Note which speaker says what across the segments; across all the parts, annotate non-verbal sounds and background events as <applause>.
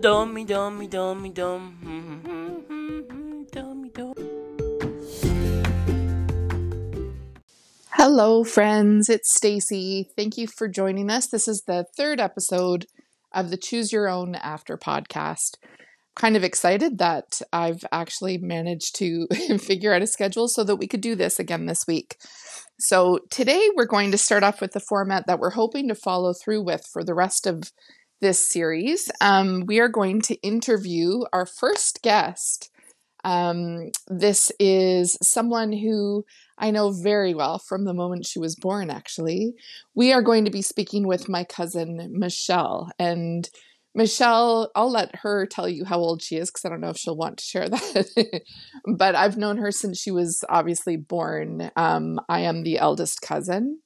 Speaker 1: dum me dum me dum dum.
Speaker 2: Hello, friends. It's Stacy. Thank you for joining us. This is the third episode of the Choose Your Own After podcast. Kind of excited that I've actually managed to <laughs> figure out a schedule so that we could do this again this week. So, today we're going to start off with the format that we're hoping to follow through with for the rest of this series. Um, we are going to interview our first guest. Um, this is someone who I know very well from the moment she was born, actually. We are going to be speaking with my cousin, Michelle. And Michelle, I'll let her tell you how old she is because I don't know if she'll want to share <laughs> that. but I've known her since she was obviously born. Um, I am the eldest cousin.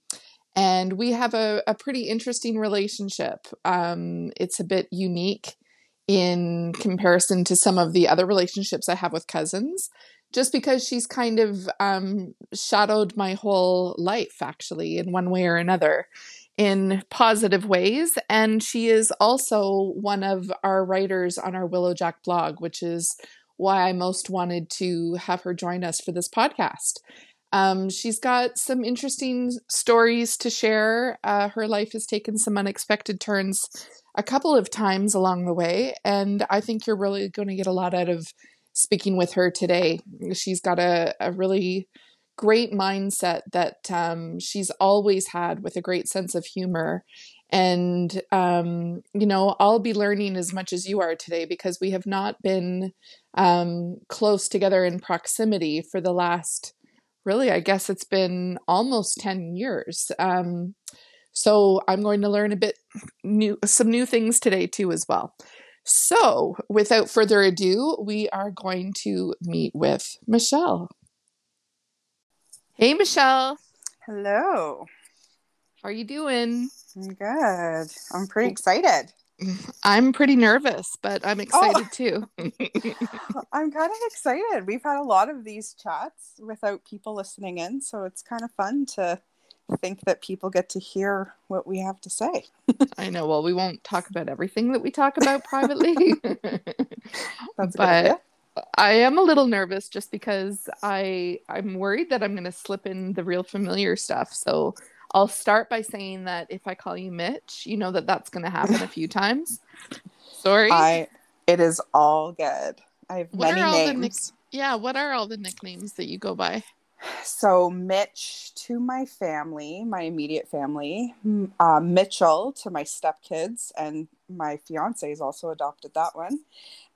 Speaker 2: And we have a, a pretty interesting relationship. Um, it's a bit unique in comparison to some of the other relationships I have with cousins just because she's kind of um, shadowed my whole life, actually, in one way or another, in positive ways. And she is also one of our writers on our Willowjack blog, which is why I most wanted to have her join us for this podcast. Um, she's got some interesting stories to share. Uh, her life has taken some unexpected turns a couple of times along the way, and I think you're really going to get a lot out of speaking with her today. She's got a, a really great mindset that um, she's always had with a great sense of humor. And, um, you know, I'll be learning as much as you are today because we have not been um, close together in proximity for the last, really, I guess it's been almost 10 years. Um, so I'm going to learn a bit new, some new things today too, as well. So, without further ado, we are going to meet with Michelle. Hey, Michelle.
Speaker 3: Hello.
Speaker 2: How are you doing?
Speaker 3: I'm good. I'm pretty excited.
Speaker 2: I'm pretty nervous, but I'm oh, excited oh. too. <laughs>
Speaker 3: I'm kind of excited. We've had a lot of these chats without people listening in, so it's kind of fun to think that people get to hear what we have to say.
Speaker 2: I know. Well, we won't talk about everything that we talk about <laughs> privately.
Speaker 3: That's
Speaker 2: but I am a little nervous just because I I'm worried that I'm going to slip in the real familiar stuff. So I'll start by saying that if I call you Mitch, you know that that's going to happen a few times. Sorry.
Speaker 3: I it is all good. I have what many names.
Speaker 2: Nick- yeah, what are all the nicknames that you go by?
Speaker 3: So Mitch to my family, my immediate family, uh, Mitchell to my stepkids, and my fiance has also adopted that one,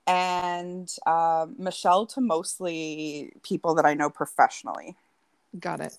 Speaker 3: and uh, Michelle to mostly people that I know professionally.
Speaker 2: Got it.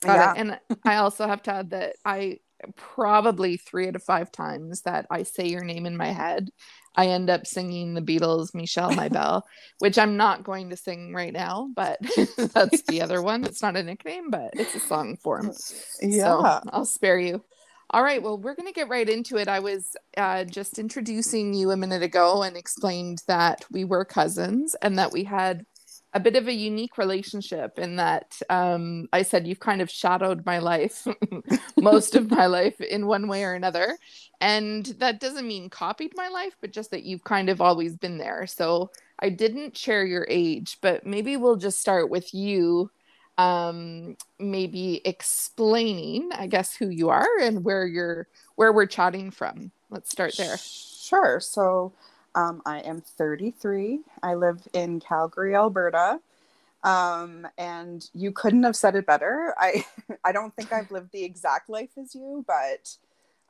Speaker 2: Got yeah. it. And I also have to add that I probably three out of five times that I say your name in my head, I end up singing the Beatles, Michelle My Belle, <laughs> which I'm not going to sing right now, but <laughs> that's the other one. It's not a nickname, but it's a song form. Yeah. So I'll spare you. All right. Well, we're going to get right into it. I was uh, just introducing you a minute ago and explained that we were cousins and that we had a bit of a unique relationship in that um, I said you've kind of shadowed my life, <laughs> most of my life in one way or another. And that doesn't mean copied my life, but just that you've kind of always been there. So I didn't share your age, but maybe we'll just start with you um, maybe explaining, I guess, who you are and where you're where we're chatting from. Let's start there.
Speaker 3: Sure. So um, I am 33. I live in Calgary, Alberta. Um, and you couldn't have said it better. I <laughs> I don't think I've lived the exact life as you, but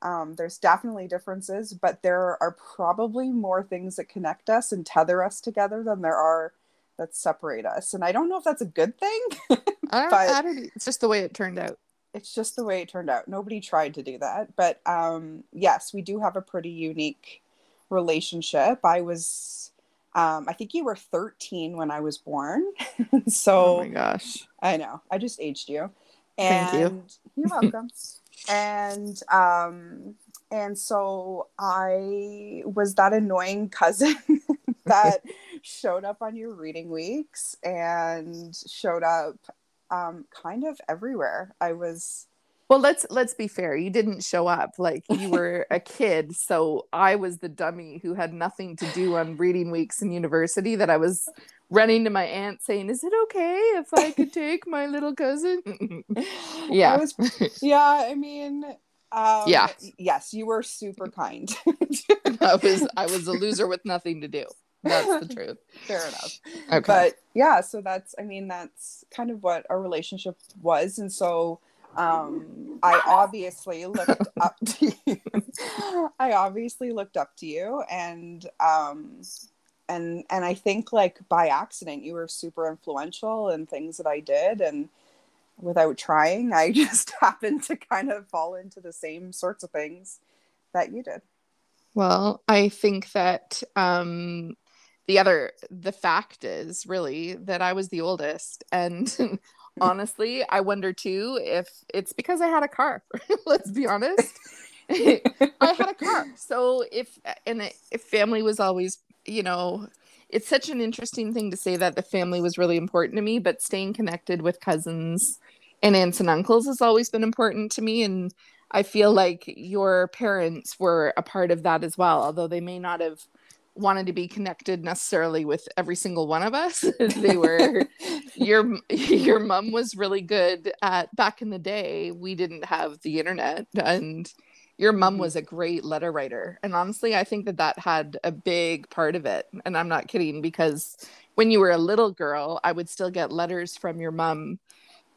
Speaker 3: um, there's definitely differences. But there are probably more things that connect us and tether us together than there are that separate us. And I don't know if that's a good thing. <laughs>
Speaker 2: I don't, I don't, it's just the way it turned out.
Speaker 3: It's just the way it turned out. Nobody tried to do that. But um, yes, we do have a pretty unique relationship. I was, um, I think you were 13 when I was born. <laughs> so,
Speaker 2: oh my gosh.
Speaker 3: I know. I just aged you. And
Speaker 2: Thank you.
Speaker 3: You're welcome. <laughs> and, um, and so I was that annoying cousin <laughs> that showed up on your reading weeks and showed up um, kind of everywhere. I was
Speaker 2: Well, let's let's be fair. You didn't show up like you were a <laughs> kid, so I was the dummy who had nothing to do on reading weeks in university. That I was running to my aunt saying, "Is it okay if I could take my little cousin?" <laughs> yeah,
Speaker 3: I was, <laughs> yeah. I mean, um,
Speaker 2: Yeah.
Speaker 3: Yes, you were super kind.
Speaker 2: I was I was a loser with nothing to do. That's the truth.
Speaker 3: Fair enough.
Speaker 2: Okay.
Speaker 3: But yeah, so that's I mean that's kind of what our relationship was, and so um I obviously looked up to you. <laughs> I obviously looked up to you, and um and and I think like by accident you were super influential in things that I did, and without trying, I <laughs> just happened to kind of fall into the same sorts of things that you did.
Speaker 2: Well, I think that um, the other, the fact is really that I was the oldest. And <laughs> honestly, I wonder too if it's because I had a car. <laughs> Let's be honest. <laughs> I had a car. <laughs> So if, and it- if family was always, you know, it's such an interesting thing to say that the family was really important to me, but staying connected with cousins and aunts and uncles has always been important to me. And I feel like your parents were a part of that as well, although they may not have wanted to be connected necessarily with every single one of us. <laughs> they were <laughs> your <laughs> your mom was really good at back in the day. We didn't have the internet and your mom
Speaker 3: Mhm.
Speaker 2: was a great letter writer. And honestly, I think that that had a big part of it. And I'm not kidding because when you were a little girl, I would still get letters from your mom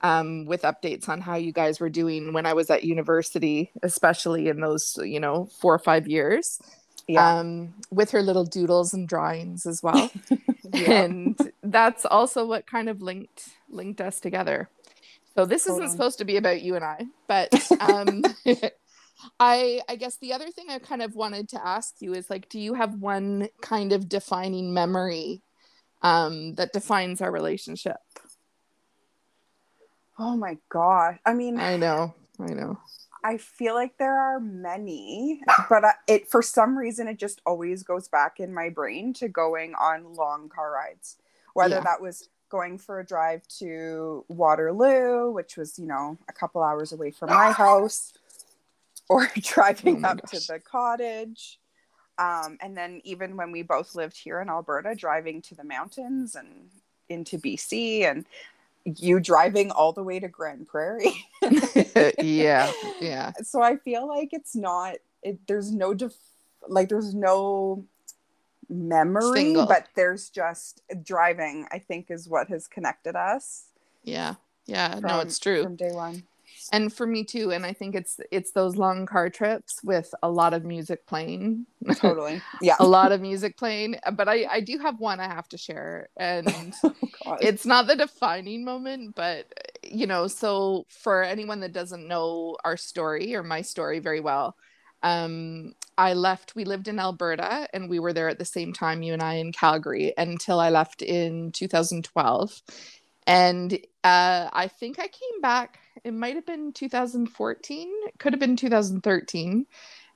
Speaker 2: um, with updates on how you guys were doing when I was at university, especially in those, you know, four or five years,
Speaker 3: Yeah.
Speaker 2: um, with her little doodles and drawings as well. <laughs>
Speaker 3: Yeah.
Speaker 2: And that's also what kind of linked linked us together. So this
Speaker 3: Hold
Speaker 2: isn't
Speaker 3: on.
Speaker 2: supposed to be about you and I, but <laughs> um, I I guess the other thing I kind of wanted to ask you is like, do you have one kind of defining memory um, that defines our relationship?
Speaker 3: oh my god. I mean,
Speaker 2: I know, I know.
Speaker 3: I feel like there are many, but I, it for some reason it just always goes back in my brain to going on long car rides. Whether
Speaker 2: Yeah.
Speaker 3: that was going for a drive to Waterloo, which was, you know, a couple hours away from my <laughs> house, or <laughs> driving
Speaker 2: Oh
Speaker 3: up
Speaker 2: gosh.
Speaker 3: to the cottage. Um, and then even when we both lived here in Alberta, driving to the mountains and into BC and you driving all the way to Grande Prairie. <laughs>
Speaker 2: yeah, yeah, <laughs>
Speaker 3: so I feel like it's not it, there's no def- like there's no memory
Speaker 2: Single.
Speaker 3: but there's just driving I think is what has connected us
Speaker 2: yeah, yeah. no, it's true.
Speaker 3: from day one
Speaker 2: and for me too and i think it's it's those long car trips with a lot of music playing.
Speaker 3: Totally. <laughs> Yeah.
Speaker 2: A lot of music playing but i i do have one i have to share and <laughs>
Speaker 3: Oh,
Speaker 2: it's not the defining moment but you know so for anyone that doesn't know our story or my story very well um i left we lived in alberta and we were there at the same time you and i in calgary until i left in 2012 and uh i think i came back it might have been 2014 it could have been 2013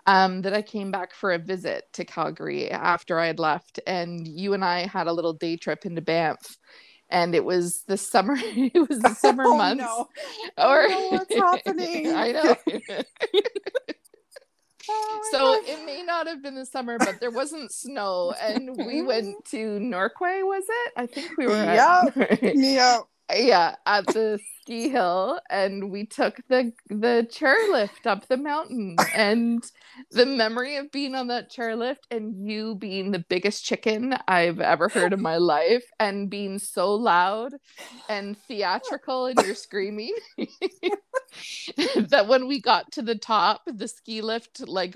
Speaker 2: um, that I came back for a visit to Calgary after I had left, and you and I had a little day trip into Banff, and it was the summer. <laughs> It was the summer <laughs>
Speaker 3: Oh,
Speaker 2: months,
Speaker 3: no.
Speaker 2: or
Speaker 3: Oh, what's happening? <laughs>
Speaker 2: I know.
Speaker 3: Oh,
Speaker 2: so
Speaker 3: God.
Speaker 2: it may not have been the summer, but there wasn't snow, and we went to Norquay. Was it? I think we were. At,
Speaker 3: yeah
Speaker 2: yeah at the ski hill and we took the the chairlift up the mountain and the memory of being on that chairlift and you being the biggest chicken i've ever heard in my life and being so loud and theatrical in your screaming <laughs> that when we got to the top the ski lift like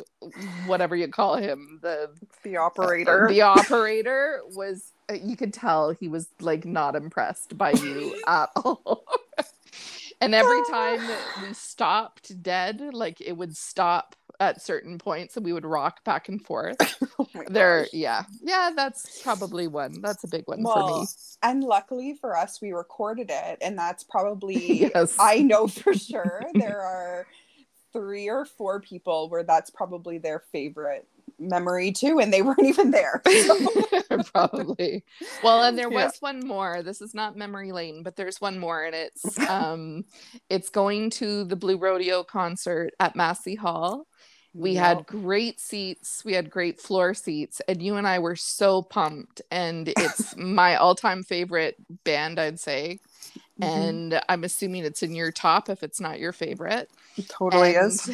Speaker 2: whatever you call him the
Speaker 3: the operator.
Speaker 2: the operator was Uh, you could tell he was like not impressed by you <laughs> at all. and every time we stopped dead, like it would stop at certain points and we would rock back and forth. <coughs>
Speaker 3: Oh
Speaker 2: There, yeah. Yeah, that's probably one. That's a big one for me.
Speaker 3: and luckily for us we recorded it and that's probably <laughs>
Speaker 2: Yes.
Speaker 3: i know for sure there are three or four people where that's probably their favorite memory too, and they <laughs> weren't even there. So. <laughs>
Speaker 2: Probably. Well, and there
Speaker 3: Yeah.
Speaker 2: was one more. This is not memory lane, but there's one more, and it's <laughs> um, it's going to the Blue Rodeo concert at Massey Hall. We
Speaker 3: Yep.
Speaker 2: had great seats. We had great floor seats, and you and I were so pumped. And it's my all-time favorite band, I'd say.
Speaker 3: Mhm.
Speaker 2: And I'm assuming it's in your top if it's not your favorite.
Speaker 3: It totally
Speaker 2: and,
Speaker 3: is.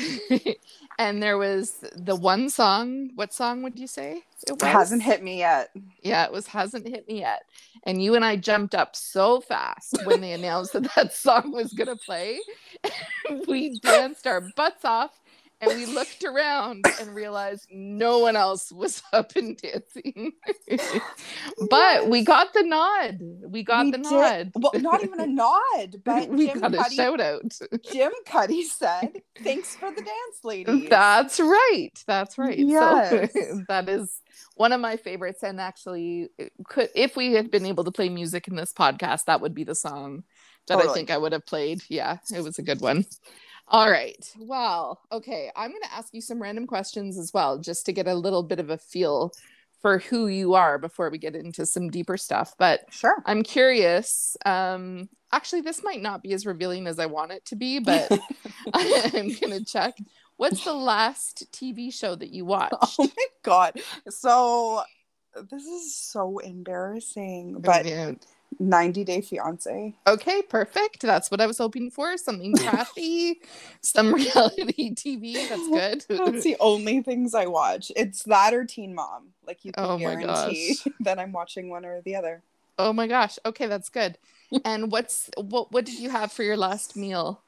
Speaker 2: And there was the one song. What song would you say it
Speaker 3: It hasn't hit me yet.
Speaker 2: Yeah, it was hasn't hit me yet. And you and I jumped up so fast when they announced that that song was gonna play. <laughs> we danced our butts off, and we looked around and realized no one else was <laughs> up and dancing. <laughs> but we got the nod. We got
Speaker 3: We
Speaker 2: the
Speaker 3: did-
Speaker 2: nod.
Speaker 3: Well, not even a <laughs> nod, but
Speaker 2: we
Speaker 3: Jim
Speaker 2: got a
Speaker 3: Cuddy,
Speaker 2: shout out.
Speaker 3: Jim Cuddy said, "Thanks for the dance, ladies."
Speaker 2: That's right. That's right.
Speaker 3: Yes.
Speaker 2: So that is one of my favorites. And actually, could if we had been able to play music in this podcast, that would be the song that I think I would have played. Yeah, it was a good one. All right. Well, okay. I'm going to ask you some random questions as well, just to get a little bit of a feel for who you are before we get into some deeper stuff. But
Speaker 3: Sure.
Speaker 2: I'm curious. Um, actually, this might not be as revealing as I want it to be, but <laughs> <laughs> I'm gonna check. What's the last TV show that you <laughs> watched?
Speaker 3: Oh my god. So this is so embarrassing. But. 90 Day Fiance.
Speaker 2: okay, perfect. That's what I was hoping for. Something <laughs> trashy, some <laughs> reality TV. That's good. <laughs>
Speaker 3: That's the only things I watch. It's that or Teen Mom. Like you can
Speaker 2: Oh
Speaker 3: guarantee
Speaker 2: gosh.
Speaker 3: that I'm watching one or the other.
Speaker 2: oh my gosh. Okay, that's good. And what's what? What did you have for your last meal?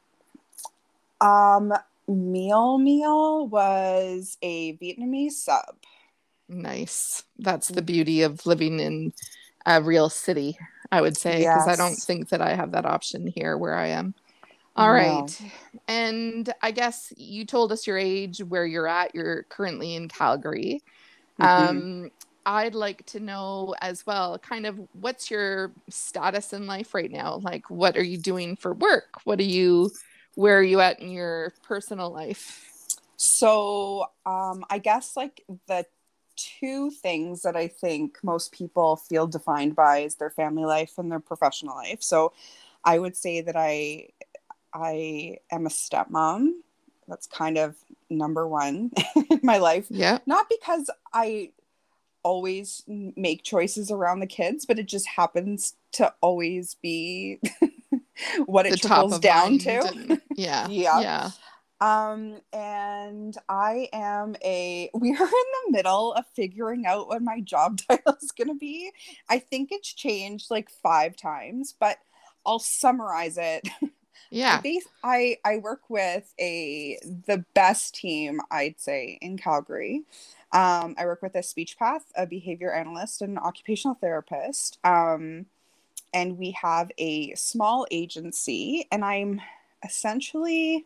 Speaker 3: Um meal meal was a Vietnamese sub.
Speaker 2: Nice. That's the beauty of living in a real city, I would say, because I don't think that I have that option here where I am. All
Speaker 3: No.
Speaker 2: right. And I guess you told us your age, where you're at. You're currently in Calgary.
Speaker 3: Mhm.
Speaker 2: Um, I'd like to know as well, kind of what's your status in life right now? Like, what are you doing for work? What are you, where are you at in your personal life?
Speaker 3: So, um, I guess like the two things that I think most people feel defined by is their family life and their professional life. So, I would say that I I am a stepmom. That's kind of number one <laughs> in my life.
Speaker 2: Yeah.
Speaker 3: Not because I always make choices around the kids, but it just happens to always be <laughs> what it
Speaker 2: the
Speaker 3: trickles down to. <laughs>
Speaker 2: yeah.
Speaker 3: Yeah.
Speaker 2: Yeah.
Speaker 3: Um, and I am a, <laughs> we are in the middle of figuring out what my job <laughs> title is going to be. I think it's changed like five times, but I'll summarize it. <laughs>
Speaker 2: Yeah.
Speaker 3: I, I work with a, the best team, I'd say, in Calgary. Um, I work with a speech path, a behavior analyst, and an occupational therapist. Um, and we have a small agency, and I'm essentially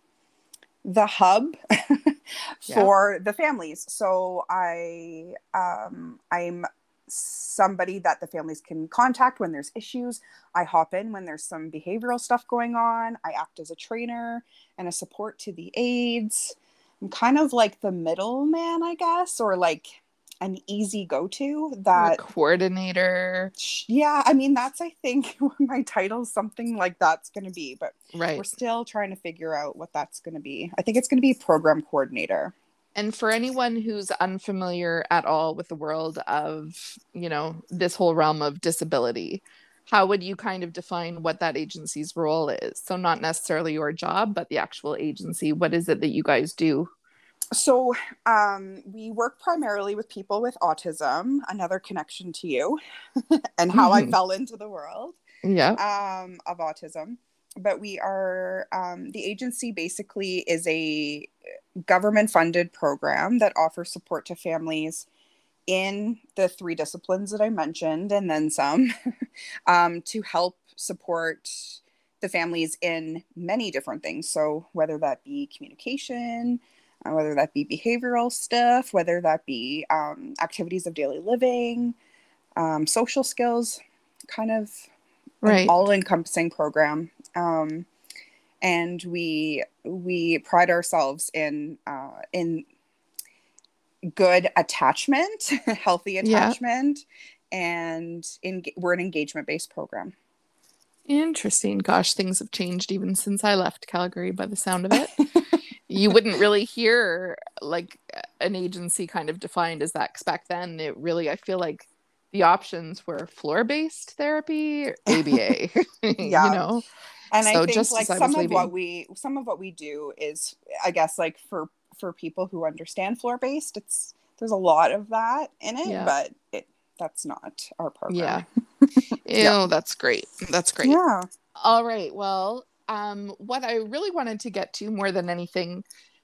Speaker 3: the hub <laughs> for the families. So I um, I'm somebody that the families can contact when there's issues. I hop in when there's some behavioral stuff going on. I act as a trainer and a support to the aides. I'm kind of like the middleman, I guess, or like an easy go-to
Speaker 2: a
Speaker 3: that
Speaker 2: coordinator.
Speaker 3: yeah, I mean that's I think <laughs> my title something like that's going to be, but
Speaker 2: Right.
Speaker 3: we're still trying to figure out what that's going to be. I think it's going to be program coordinator.
Speaker 2: And for anyone who's unfamiliar at all with the world of, you know, this whole realm of disability, how would you kind of define what that agency's role is? So, not necessarily your job, but the actual agency. What is it that you guys do?
Speaker 3: So, um, we work primarily with people with autism, another connection to you <laughs> and how I
Speaker 2: Mhm.
Speaker 3: fell into the world
Speaker 2: Yeah.
Speaker 3: um, of autism. But we are, um, the agency basically is a government funded program that offers support to families in the three disciplines that I mentioned and then some <laughs> um, to help support the families in many different things. So, whether that be communication, whether that be behavioral stuff, whether that be um, activities of daily living, um, social skills, kind of
Speaker 2: Right.
Speaker 3: an all-encompassing program. Um, and we we pride ourselves in uh, in good attachment, <laughs> healthy
Speaker 2: Yeah.
Speaker 3: attachment, and in, we're an engagement based program.
Speaker 2: Interesting. Gosh, things have changed even since I left Calgary by the sound of it. <laughs> you wouldn't really hear like an agency kind of defined as that 'cause back then it really I feel like the options were floor-based therapy, <laughs> ABA, <laughs>
Speaker 3: Yeah.
Speaker 2: you know.
Speaker 3: and
Speaker 2: So
Speaker 3: I think
Speaker 2: just
Speaker 3: like
Speaker 2: I
Speaker 3: some of what we some of what we do is I guess like for for people who understand floor based, it's there's a lot of that in it,
Speaker 2: Yeah.
Speaker 3: but it that's not our program. <laughs>
Speaker 2: Yeah.
Speaker 3: Yeah.
Speaker 2: That's great. That's great.
Speaker 3: Yeah.
Speaker 2: All right. Well, um, what I really wanted to get to more than anything,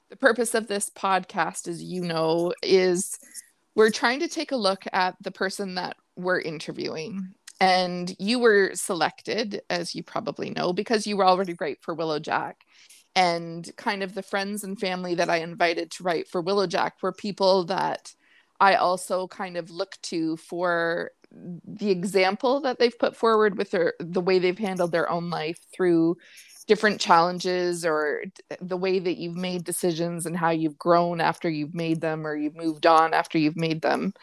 Speaker 2: the purpose of this podcast, as you know, is we're trying to take a look at the person that we're interviewing. And you were selected, as you probably know, because you were already right for Willow Jack. And kind of the friends and family that I invited to write for Willow Jack were people that I also kind of look to for the example that they've put forward with their the way they've handled their own life through different challenges or the way that you've made decisions and how you've grown after you've made them or you've moved on after you've made them.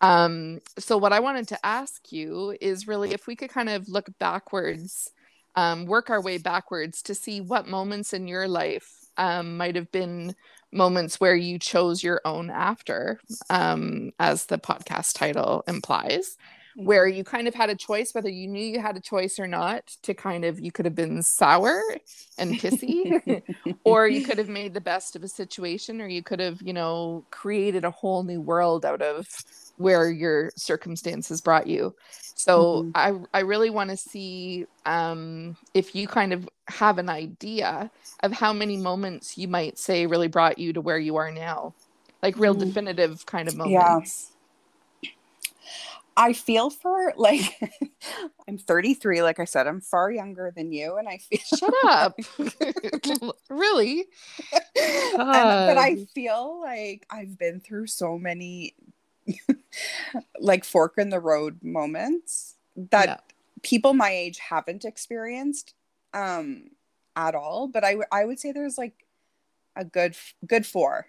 Speaker 2: Um, so what I wanted to ask you is really if we could kind of look backwards, um, work our way backwards to see what moments in your life um, might have been moments where you chose your own after, um, as the podcast title implies, where you kind of had a choice, whether you knew you had a choice or not, to kind of, you could have been sour and pissy, <laughs> or you could have made the best of a situation, or you could have, you know, created a whole new world out of where your circumstances brought you. So
Speaker 3: Mhm.
Speaker 2: I I really want to see um, if you kind of have an idea of how many moments you might say really brought you to where you are now, like real
Speaker 3: Mhm.
Speaker 2: definitive kind of
Speaker 3: Yeah. I feel for like <laughs> I'm 33, like I said, I'm far younger than you, and I feel
Speaker 2: Shut <laughs> up. <laughs> really?
Speaker 3: and, but I feel like I've been through so many like fork in the road moments that
Speaker 2: Yeah.
Speaker 3: people my age haven't experienced um at all but I w- I would say there's like a good f- good four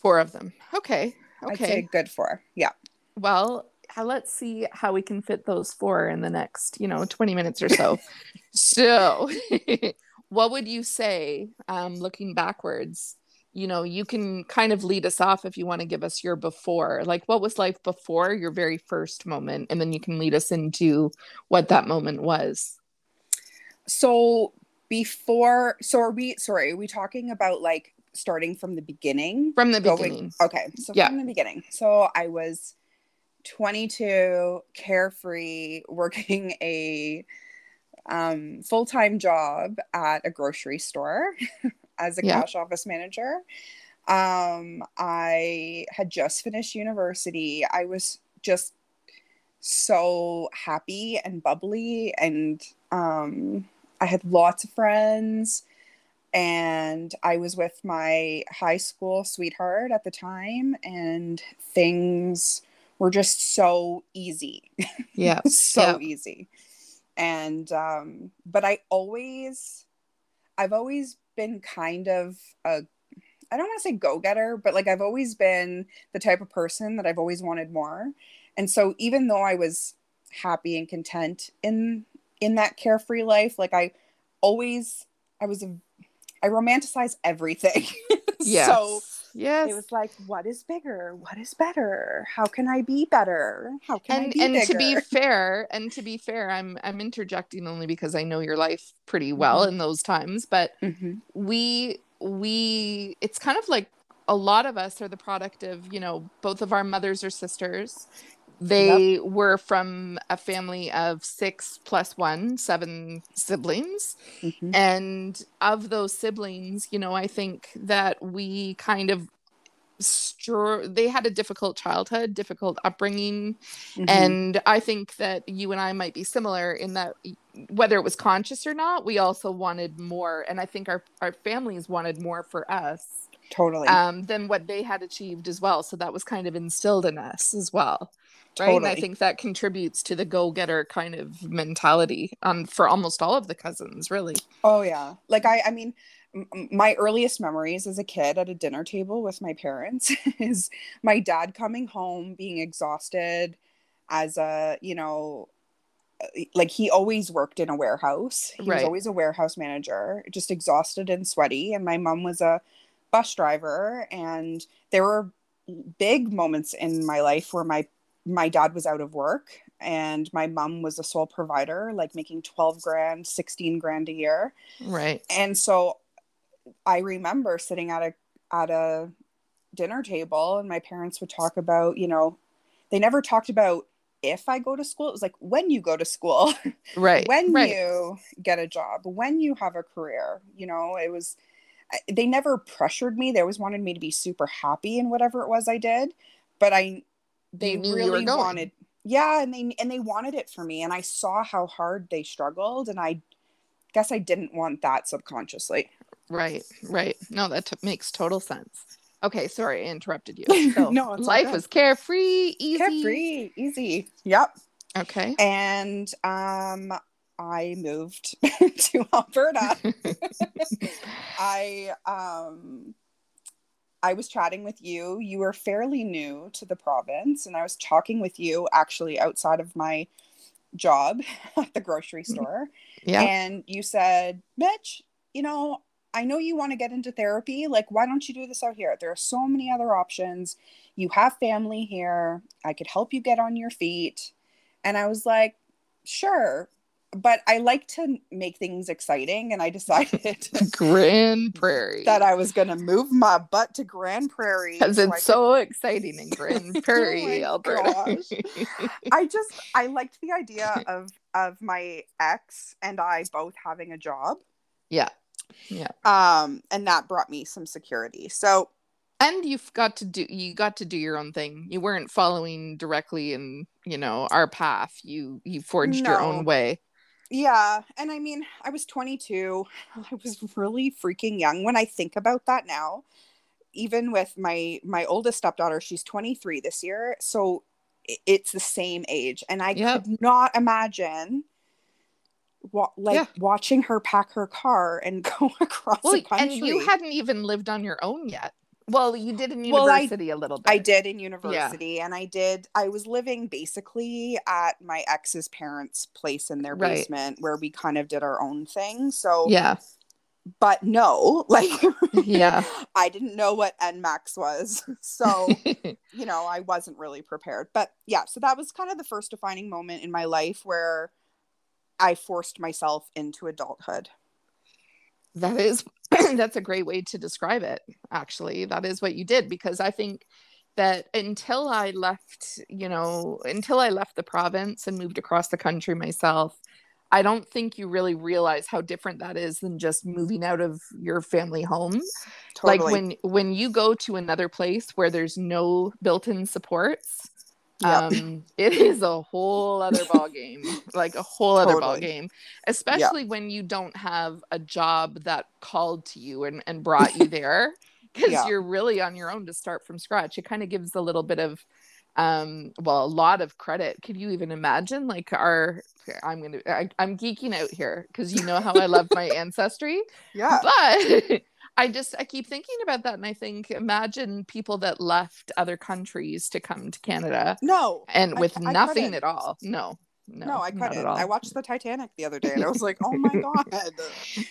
Speaker 2: Four of them. Okay. Okay.
Speaker 3: good four yeah
Speaker 2: Well, let's see how we can fit those four in the next, you know, <laughs> 20 minutes or so. so, <laughs> what would you say, um, looking backwards? You know, you can kind of lead us off if you want to give us your before. Like, what was life before your very first moment? And then you can lead us into what that moment was.
Speaker 3: so before so are we sorry are we talking about like starting from the beginning
Speaker 2: From the
Speaker 3: Going-
Speaker 2: beginning.
Speaker 3: Okay, so
Speaker 2: Yeah.
Speaker 3: from the beginning. So I was 22, carefree, working <laughs> a um, full time job at a grocery store <laughs> as a
Speaker 2: Yeah.
Speaker 3: cash office manager. Um, I had just finished university. I was just so happy and bubbly, and um, I had lots of friends and I was with my high school sweetheart at the time, and things were just so easy, <laughs>
Speaker 2: Yeah.
Speaker 3: so
Speaker 2: Yeah.
Speaker 3: easy. And um, but I always, I've always been kind of a, I don't want to say go getter, but like I've always been the type of person that I've always wanted more, and so even though I was happy and content in in that carefree life, like I always, I was a I romanticize everything. <laughs>
Speaker 2: Yes.
Speaker 3: So
Speaker 2: yes.
Speaker 3: it was like, what is bigger? What is better? How can I be better? How can I
Speaker 2: and
Speaker 3: be
Speaker 2: and
Speaker 3: bigger?
Speaker 2: to be fair and to be fair i'm i'm interjecting only because i know your life pretty well
Speaker 3: Mhm.
Speaker 2: in those times but
Speaker 3: Mhm.
Speaker 2: we we it's kind of like a lot of us are the product of you know both of our mothers or sisters they were from a family of six plus one seven siblings
Speaker 3: Mhm.
Speaker 2: and of those siblings you know i think that we kind of str- they had a difficult childhood difficult upbringing
Speaker 3: Mhm.
Speaker 2: and I think that you and I might be similar in that whether it was conscious or not, we also wanted more. And I think our, our families wanted more for us
Speaker 3: totally.
Speaker 2: um, than what they had achieved as well. So that was kind of instilled in us as well. Right. And I think that contributes to the go getter kind of mentality um, for almost all of the cousins, really.
Speaker 3: Oh yeah. Like I I mean m- my earliest memories as a kid at a dinner table with my parents <laughs> is my dad coming home being exhausted as a you know uh, like he always worked in a warehouse he was always a warehouse manager just exhausted and sweaty and my mom was a bus driver and there were big moments in my life where my my dad was out of work and my mom was a sole provider like making 12 grand 16 grand a year
Speaker 2: Right.
Speaker 3: and so i remember sitting at a at a dinner table and my parents would talk about you know they never talked about if i go to school it was like when you go to school <laughs>
Speaker 2: Right.
Speaker 3: when
Speaker 2: right.
Speaker 3: you get a job when you have a career you know it was they never pressured me they always wanted me to be super happy in whatever it was i did but i they
Speaker 2: You knew you were
Speaker 3: really wanted yeah and they and they wanted it for me and i saw how hard they struggled and i guess i didn't want that subconsciously
Speaker 2: Right, right. No, that t- makes total sense. Okay, sorry, I interrupted you. <laughs> So
Speaker 3: No,
Speaker 2: life was carefree, easy.
Speaker 3: carefree easy yep
Speaker 2: Okay.
Speaker 3: and um i moved <laughs> to alberta <laughs> I um I was chatting with you. You were fairly new to the province and I was talking with you actually outside of my job <laughs> at the grocery mm-hmm. store
Speaker 2: Yeah.
Speaker 3: and you said, "Mitch, you know, I know you want to get into therapy. Like why don't you do this out here? There are so many other options. You have family here. I could help you get on your feet." And I was like, "Sure." But I like to make things exciting and I decided <laughs>
Speaker 2: Grande Prairie.
Speaker 3: that I was going to move my butt to Grande Prairie.
Speaker 2: because
Speaker 3: so I
Speaker 2: it's
Speaker 3: could-
Speaker 2: so exciting in Grande <laughs> Prairie,
Speaker 3: my
Speaker 2: Alberta. <laughs>
Speaker 3: I just I liked the idea of of my ex and I both having a job.
Speaker 2: yeah. Yeah.
Speaker 3: Um, and that brought me some security. So
Speaker 2: And you've got to do you got to do your own thing. You weren't following directly in, you know, our path. You you forged your own way.
Speaker 3: Yeah, and I mean, I was 22. <sighs> I was really freaking young when I think about that now. Even with my my oldest stepdaughter, she's 23 this year, so it's the same age, and I
Speaker 2: Yep.
Speaker 3: could not imagine. Wa- like
Speaker 2: Yeah.
Speaker 3: watching her pack her car and <laughs> go across
Speaker 2: Well,
Speaker 3: the country.
Speaker 2: and you hadn't even lived on your own yet. Well, you did in
Speaker 3: Well, I-
Speaker 2: university a little bit.
Speaker 3: I did in university, and I did. I was living basically at my ex's parents' place in their
Speaker 2: Right.
Speaker 3: basement, where we kind of did our own thing. So,
Speaker 2: Yeah.
Speaker 3: but no, <laughs> like,
Speaker 2: Yeah.
Speaker 3: I didn't know what NMAX was, <laughs> so <laughs> you know, I wasn't really prepared. But yeah, so that was kind of the first defining moment in my life where I forced myself into adulthood.
Speaker 2: That is <clears throat> that's a great way to describe it actually. That is what you did because I think that until I left, you know, until I left the province and moved across the country myself, I don't think you really realize how different that is than just moving out of your family home.
Speaker 3: Totally.
Speaker 2: Like when when you go to another place where there's no built-in supports,
Speaker 3: Yep.
Speaker 2: um it is a whole other ball game like a whole other ball game especially when you don't have a job that called to you and, and brought you there <laughs> because
Speaker 3: Yeah.
Speaker 2: you're really on your own to start from scratch. It kind of gives a little bit of um well a lot of credit. Could you even imagine like our i'm gonna i'm geeking out here because you know how i love my <laughs> ancestry.
Speaker 3: Yeah,
Speaker 2: but <laughs> I just I keep thinking about that and I think imagine people that left other countries to come to Canada
Speaker 3: no,
Speaker 2: and with
Speaker 3: cou- I
Speaker 2: nothing at all. No. No,
Speaker 3: no, I couldn't. I watched the Titanic the other day, and I was like, <laughs> "Oh my god!"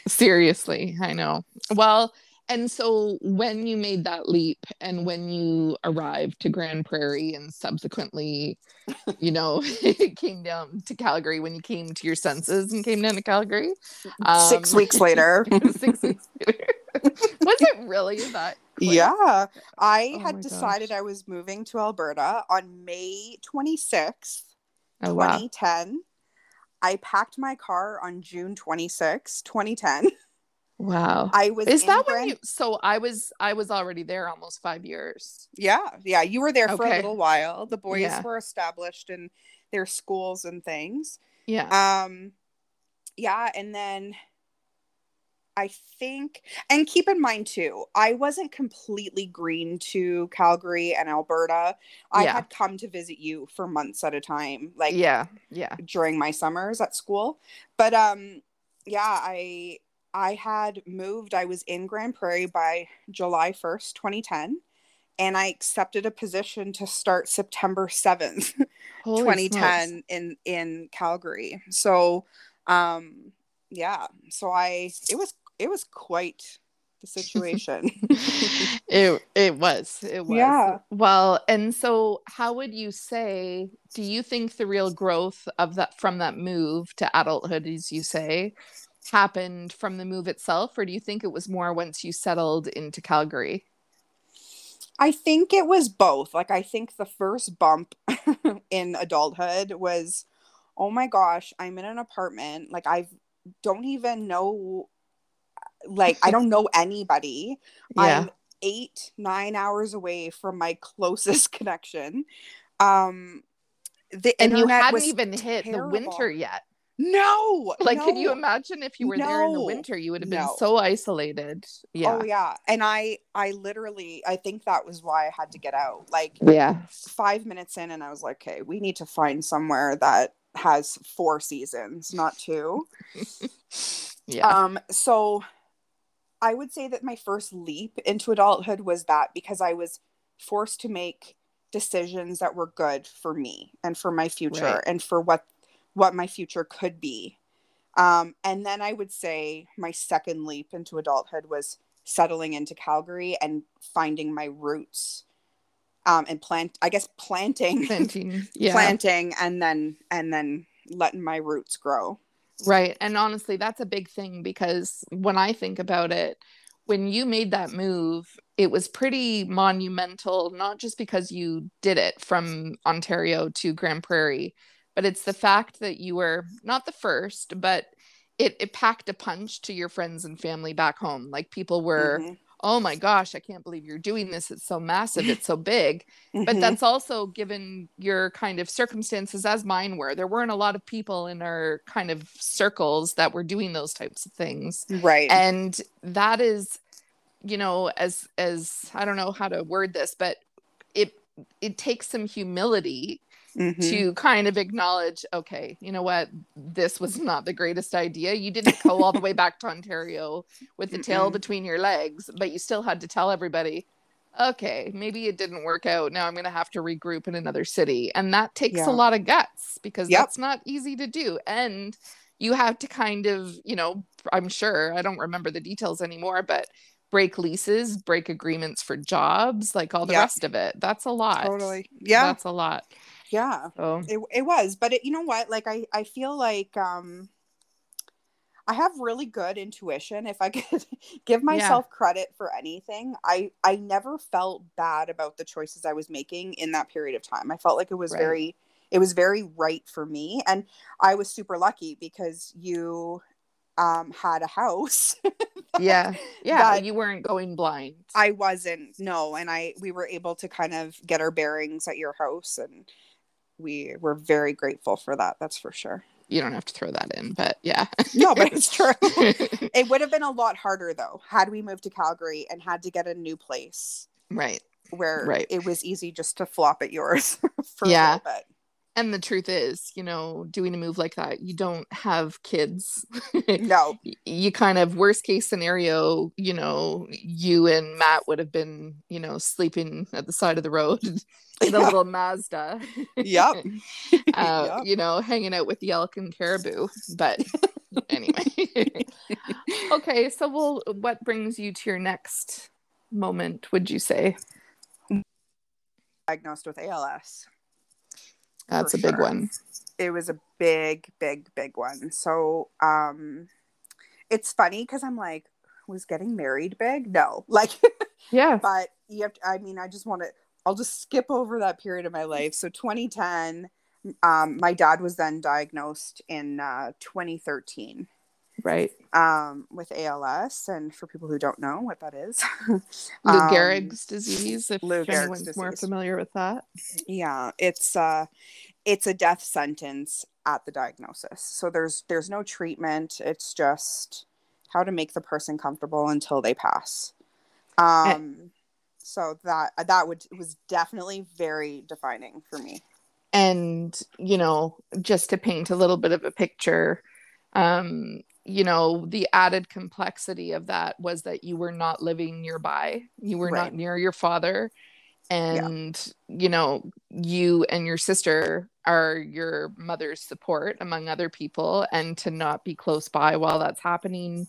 Speaker 2: Seriously, I know. Well, and so when you made that leap and when you arrived to Grande Prairie and subsequently, you know, <laughs> it came down to Calgary when you came to your senses and came down to Calgary.
Speaker 3: Six
Speaker 2: um,
Speaker 3: weeks later, <laughs>
Speaker 2: six weeks later. Was it really that? quick?
Speaker 3: Yeah, I
Speaker 2: Oh
Speaker 3: had decided
Speaker 2: gosh.
Speaker 3: I was moving to Alberta on May 26th,
Speaker 2: Oh, wow.
Speaker 3: 2010. I packed my car on June 26th, 2010. <laughs>
Speaker 2: Wow.
Speaker 3: I was
Speaker 2: Is that when you so I was I was already there almost five years.
Speaker 3: Yeah, yeah, you were there for a little while. The boys
Speaker 2: Yeah.
Speaker 3: were established in their schools and things.
Speaker 2: Yeah.
Speaker 3: Um yeah, and then I think and keep in mind too, I wasn't completely green to Calgary and Alberta. I
Speaker 2: Yeah.
Speaker 3: had come to visit you for months at a time, like
Speaker 2: yeah. Yeah.
Speaker 3: during my summers at school. But um yeah, I I had moved. I was in Grande Prairie by July 1st, 2010, and I accepted a position to start September 7th, <laughs>
Speaker 2: Holy
Speaker 3: 2010
Speaker 2: smokes.
Speaker 3: in in Calgary. So, um yeah, so I it was it was quite the <laughs> situation. <laughs>
Speaker 2: it it was it was
Speaker 3: Yeah.
Speaker 2: well and so how would you say do you think the real growth of that from that move to adulthood as you say happened from the move itself or do you think it was more once you settled into calgary
Speaker 3: I think it was both. Like I think the first bump <laughs> in adulthood was oh my gosh, I'm in an apartment. Like I don't even know like I don't know anybody. <laughs>
Speaker 2: yeah
Speaker 3: I'm 8 9 hours away from my closest <laughs> connection. Um the
Speaker 2: and you hadn't even hit the winter yet
Speaker 3: No.
Speaker 2: like can you imagine if you were there in the winter you would have been
Speaker 3: No.
Speaker 2: so isolated yeah
Speaker 3: Oh yeah. And I I literally I think that was why I had to get out. Like
Speaker 2: yeah
Speaker 3: five minutes in and I was like, okay, we need to find somewhere that has four seasons, not two. <laughs>
Speaker 2: yeah
Speaker 3: Um, so I would say that my first leap into adulthood was that because I was forced to make decisions that were good for me and for my future
Speaker 2: Right.
Speaker 3: and for what what my future could be. Um, and then I would say my second leap into adulthood was settling into Calgary and finding my roots. Um, and plant, I guess, planting, <laughs>
Speaker 2: planting yeah
Speaker 3: planting, and then and then letting my roots grow.
Speaker 2: Right. And honestly, that's a big thing because when I think about it, when you made that move, it was pretty monumental, not just because you did it from Ontario to Grande Prairie, but it's the fact that you were not the first, but it, it packed a punch to your friends and family back home. Like people were,
Speaker 3: Mhm.
Speaker 2: oh my gosh, I can't believe you're doing this. It's so massive. It's so big but
Speaker 3: Mhm.
Speaker 2: that's also given your kind of circumstances as mine were there weren't a lot of people in our kind of circles that were doing those types of things
Speaker 3: right.
Speaker 2: and that is you know as as i don't know how to word this but it it takes some humility
Speaker 3: Mhm.
Speaker 2: to kind of acknowledge okay you know what this was not the greatest idea you didn't go all the way back to ontario with the tail
Speaker 3: Mm-mm.
Speaker 2: between your legs but you still had to tell everybody okay maybe it didn't work out now i'm going to have to regroup in another city and that takes
Speaker 3: Yeah.
Speaker 2: a lot of guts because
Speaker 3: Yep.
Speaker 2: that's not easy to do and you have to kind of you know i'm sure i don't remember the details anymore but break leases break agreements for jobs like all the
Speaker 3: Yep.
Speaker 2: rest of it that's a lot
Speaker 3: totally. Yeah.
Speaker 2: that's a lot
Speaker 3: yeah.
Speaker 2: so
Speaker 3: It, it was, but it, you know what? Like I, I feel like um, I have really good intuition. If I <laughs> could give myself credit for anything, I I never felt bad about the choices I was making in that period of time. I felt like it was
Speaker 2: Right.
Speaker 3: very, it was very right for me, and I was super lucky because you um, had a house. <laughs>
Speaker 2: yeah yeah you weren't going blind
Speaker 3: I wasn't no, and I we were able to kind of get our bearings at your house, and we were very grateful for that. That's for sure.
Speaker 2: you don't have to throw that in but yeah
Speaker 3: No, but it's true. <laughs> it would have been a lot harder though had we moved to Calgary and had to get a new place
Speaker 2: right
Speaker 3: where
Speaker 2: Right.
Speaker 3: it was easy just to flop at yours <laughs> for
Speaker 2: Yeah.
Speaker 3: a little bit.
Speaker 2: And the truth is you know doing a move like that you don't have kids <laughs>
Speaker 3: No,
Speaker 2: you kind of worst case scenario you know you and matt would have been you know sleeping at the side of the road <laughs> in a
Speaker 3: Yeah.
Speaker 2: little mazda
Speaker 3: Yep. <laughs>
Speaker 2: uh,
Speaker 3: Yep.
Speaker 2: you know hanging out with the elk and caribou but anyway okay so well what brings you to your next moment would you say
Speaker 3: diagnosed with ALS.
Speaker 2: That's a big
Speaker 3: sure.
Speaker 2: one
Speaker 3: It was a big, big, big one. So, um, it's funny because I'm like, was getting married big? No, <laughs> like,
Speaker 2: yeah
Speaker 3: but you have to, I mean, I just want to, I'll just skip over that period of my life. So 2010, um, my dad was then diagnosed in uh, 2013
Speaker 2: right
Speaker 3: um, with ALS. And for people who don't know what that is, <laughs>
Speaker 2: Lou
Speaker 3: um,
Speaker 2: Gehrig's disease, if
Speaker 3: Lou Gehrig's
Speaker 2: anyone's more familiar with that.
Speaker 3: yeah, it's uh, it's a death sentence at the diagnosis. So there's there's no treatment. It's just how to make the person comfortable until they pass. Um, so that that would was definitely very defining for me.
Speaker 2: And, you know, just to paint a little bit of a picture, um, you know, the added complexity of that was that you were not living nearby. You were
Speaker 3: Right.
Speaker 2: not near your father. And, you know, you and your sister are your mother's support among other people. And to not be close by while that's happening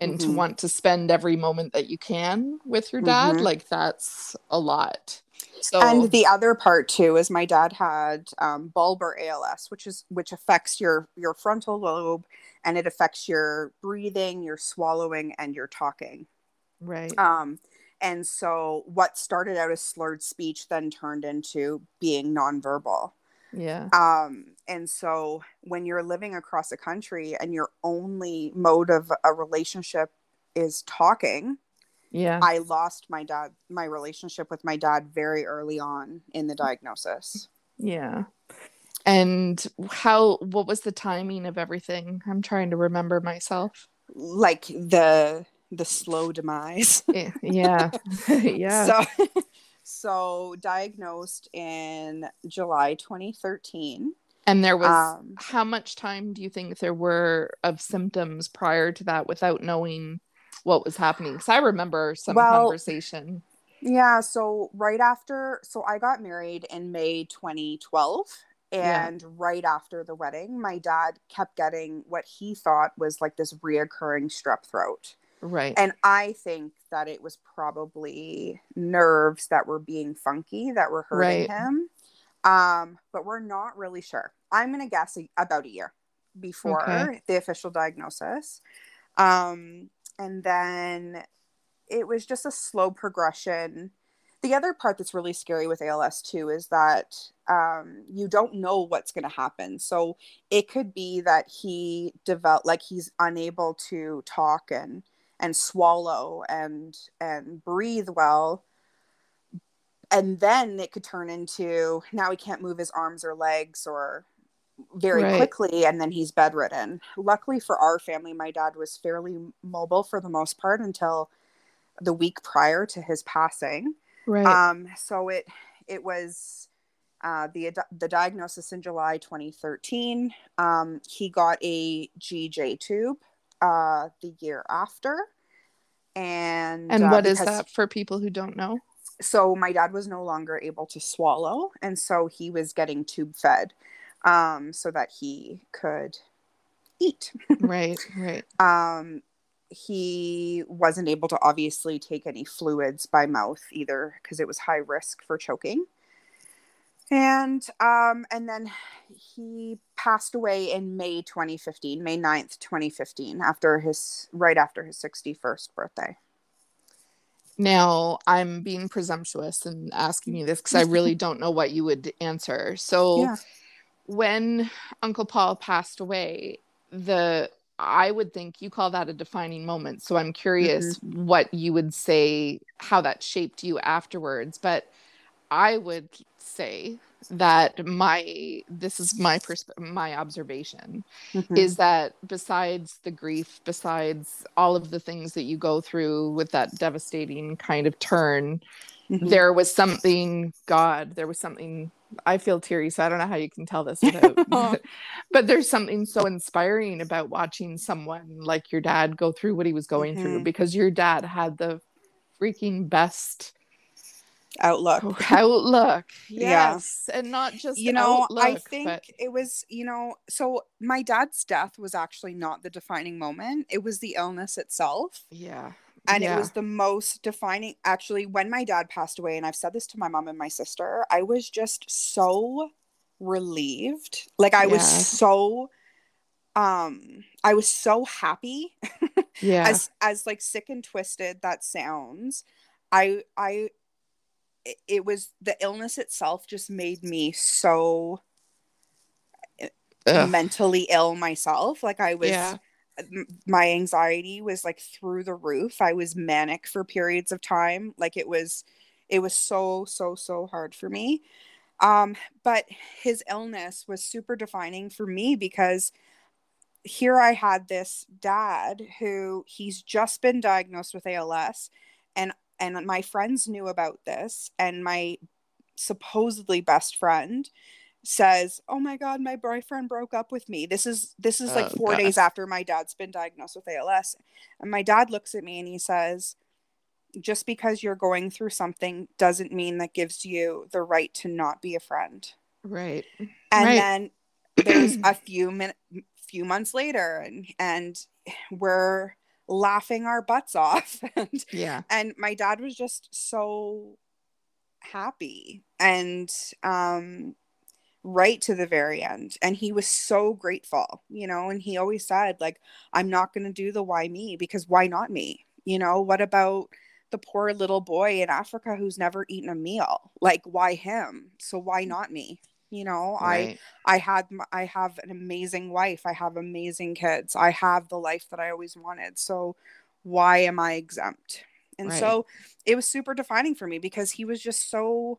Speaker 2: and to
Speaker 3: Mhm.
Speaker 2: want to spend every moment that you can with your dad,
Speaker 3: Mhm.
Speaker 2: like that's a lot. So,
Speaker 3: And the other part too is my dad had um, bulbar ALS, which is which affects your your frontal lobe, and it affects your breathing, your swallowing, and your talking.
Speaker 2: right.
Speaker 3: Um, and so what started out as slurred speech then turned into being nonverbal.
Speaker 2: yeah.
Speaker 3: Um, and so when you're living across a country and your only mode of a relationship is talking,
Speaker 2: Yeah.
Speaker 3: I lost my dad, my relationship with my dad very early on in the diagnosis.
Speaker 2: Yeah. And how what was the timing of everything? I'm trying to remember myself.
Speaker 3: Like the the slow demise. <laughs>
Speaker 2: Yeah. yeah. <laughs>
Speaker 3: So <laughs> so diagnosed in July 2013.
Speaker 2: and there was
Speaker 3: Um,
Speaker 2: how much time do you think there were of symptoms prior to that without knowing what was happening? Cuz I remember some
Speaker 3: Well,
Speaker 2: conversation.
Speaker 3: Yeah, so right after, so I got married in May 2012.
Speaker 2: Yeah.
Speaker 3: And right after the wedding, my dad kept getting what he thought was like this reoccurring strep throat.
Speaker 2: Right.
Speaker 3: And I think that it was probably nerves that were being funky that were hurting
Speaker 2: Right.
Speaker 3: him. Um, but we're not really sure. I'm going to guess a, about a year before
Speaker 2: Okay.
Speaker 3: the official diagnosis. Um, and then it was just a slow progression. The other part that's really scary with ALS too is that um, you don't know what's going to happen. So it could be that he develop like he's unable to talk and and swallow and and breathe well and then it could turn into now he can't move his arms or legs or very
Speaker 2: Right.
Speaker 3: quickly and then he's bedridden luckily for our family my dad was fairly mobile for the most part until the week prior to his passing
Speaker 2: right.
Speaker 3: um so it it was uh, the the diagnosis in July 2013. Um, he got a GJ tube uh, the year after, and
Speaker 2: and
Speaker 3: uh,
Speaker 2: what is that for people who don't know?
Speaker 3: so my dad was no longer able to swallow and so he was getting tube fed um, so that he could eat <laughs>
Speaker 2: right, right.
Speaker 3: um, he wasn't able to obviously take any fluids by mouth either because it was high risk for choking and um, and then he passed away in may 2015 may 9th 2015 after his right after his 61st birthday
Speaker 2: Now, I'm being presumptuous and asking you this because I really <laughs> don't know what you would answer. So,
Speaker 3: Yeah.
Speaker 2: When Uncle Paul passed away, the I would think you call that a defining moment. So I'm curious what you would say, how that shaped you afterwards. But I would say that my this is my persp- my observation
Speaker 3: Mhm.
Speaker 2: is that besides the grief, besides all of the things that you go through with that devastating kind of turn,
Speaker 3: Mhm.
Speaker 2: there was something, God, there was something. I feel teary, so I don't know how you can tell this without. <laughs> <laughs> but there's something so inspiring about watching someone like your dad go through what he was going through
Speaker 3: Mhm.
Speaker 2: because your dad had the freaking best
Speaker 3: outlook <laughs>
Speaker 2: outlook.
Speaker 3: Yeah.
Speaker 2: Yes. And not just
Speaker 3: you know i think
Speaker 2: but-
Speaker 3: it was you know so my dad's death was actually not the defining moment it was the illness itself
Speaker 2: yeah.
Speaker 3: And
Speaker 2: yeah.
Speaker 3: it was the most defining actually when my dad passed away and i've said this to my mom and my sister i was just so relieved like i was so um i was so happy <laughs>
Speaker 2: yeah.
Speaker 3: as as like sick and twisted that sounds i i it, it was the illness itself just made me so
Speaker 2: Ugh.
Speaker 3: mentally ill myself like i was
Speaker 2: Yeah.
Speaker 3: My anxiety was like through the roof. I was manic for periods of time. Like it was it was so so so hard for me. Um but his illness was super defining for me because here i had this dad who he's just been diagnosed with als and and my friends knew about this and my supposedly best friend says, "Oh my god, my boyfriend broke up with me." This is this is like
Speaker 2: Oh,
Speaker 3: 4
Speaker 2: God.
Speaker 3: days after my dad's been diagnosed with ALS. And my dad looks at me and he says, "Just because you're going through something doesn't mean that gives you the right to not be a friend."
Speaker 2: Right.
Speaker 3: And
Speaker 2: Right.
Speaker 3: then there's a few min- few months later and and we're laughing our butts off <laughs> and
Speaker 2: Yeah.
Speaker 3: and my dad was just so happy and um right to the very end and he was so grateful you know and he always said like i'm not going to do the why me because why not me you know what about the poor little boy in africa who's never eaten a meal like why him so why mm. not me you know i
Speaker 2: Right.
Speaker 3: I had i have an amazing wife. I have amazing kids. I have the life that I always wanted. So why am I exempt? And
Speaker 2: Right.
Speaker 3: so it was super defining for me because he was just so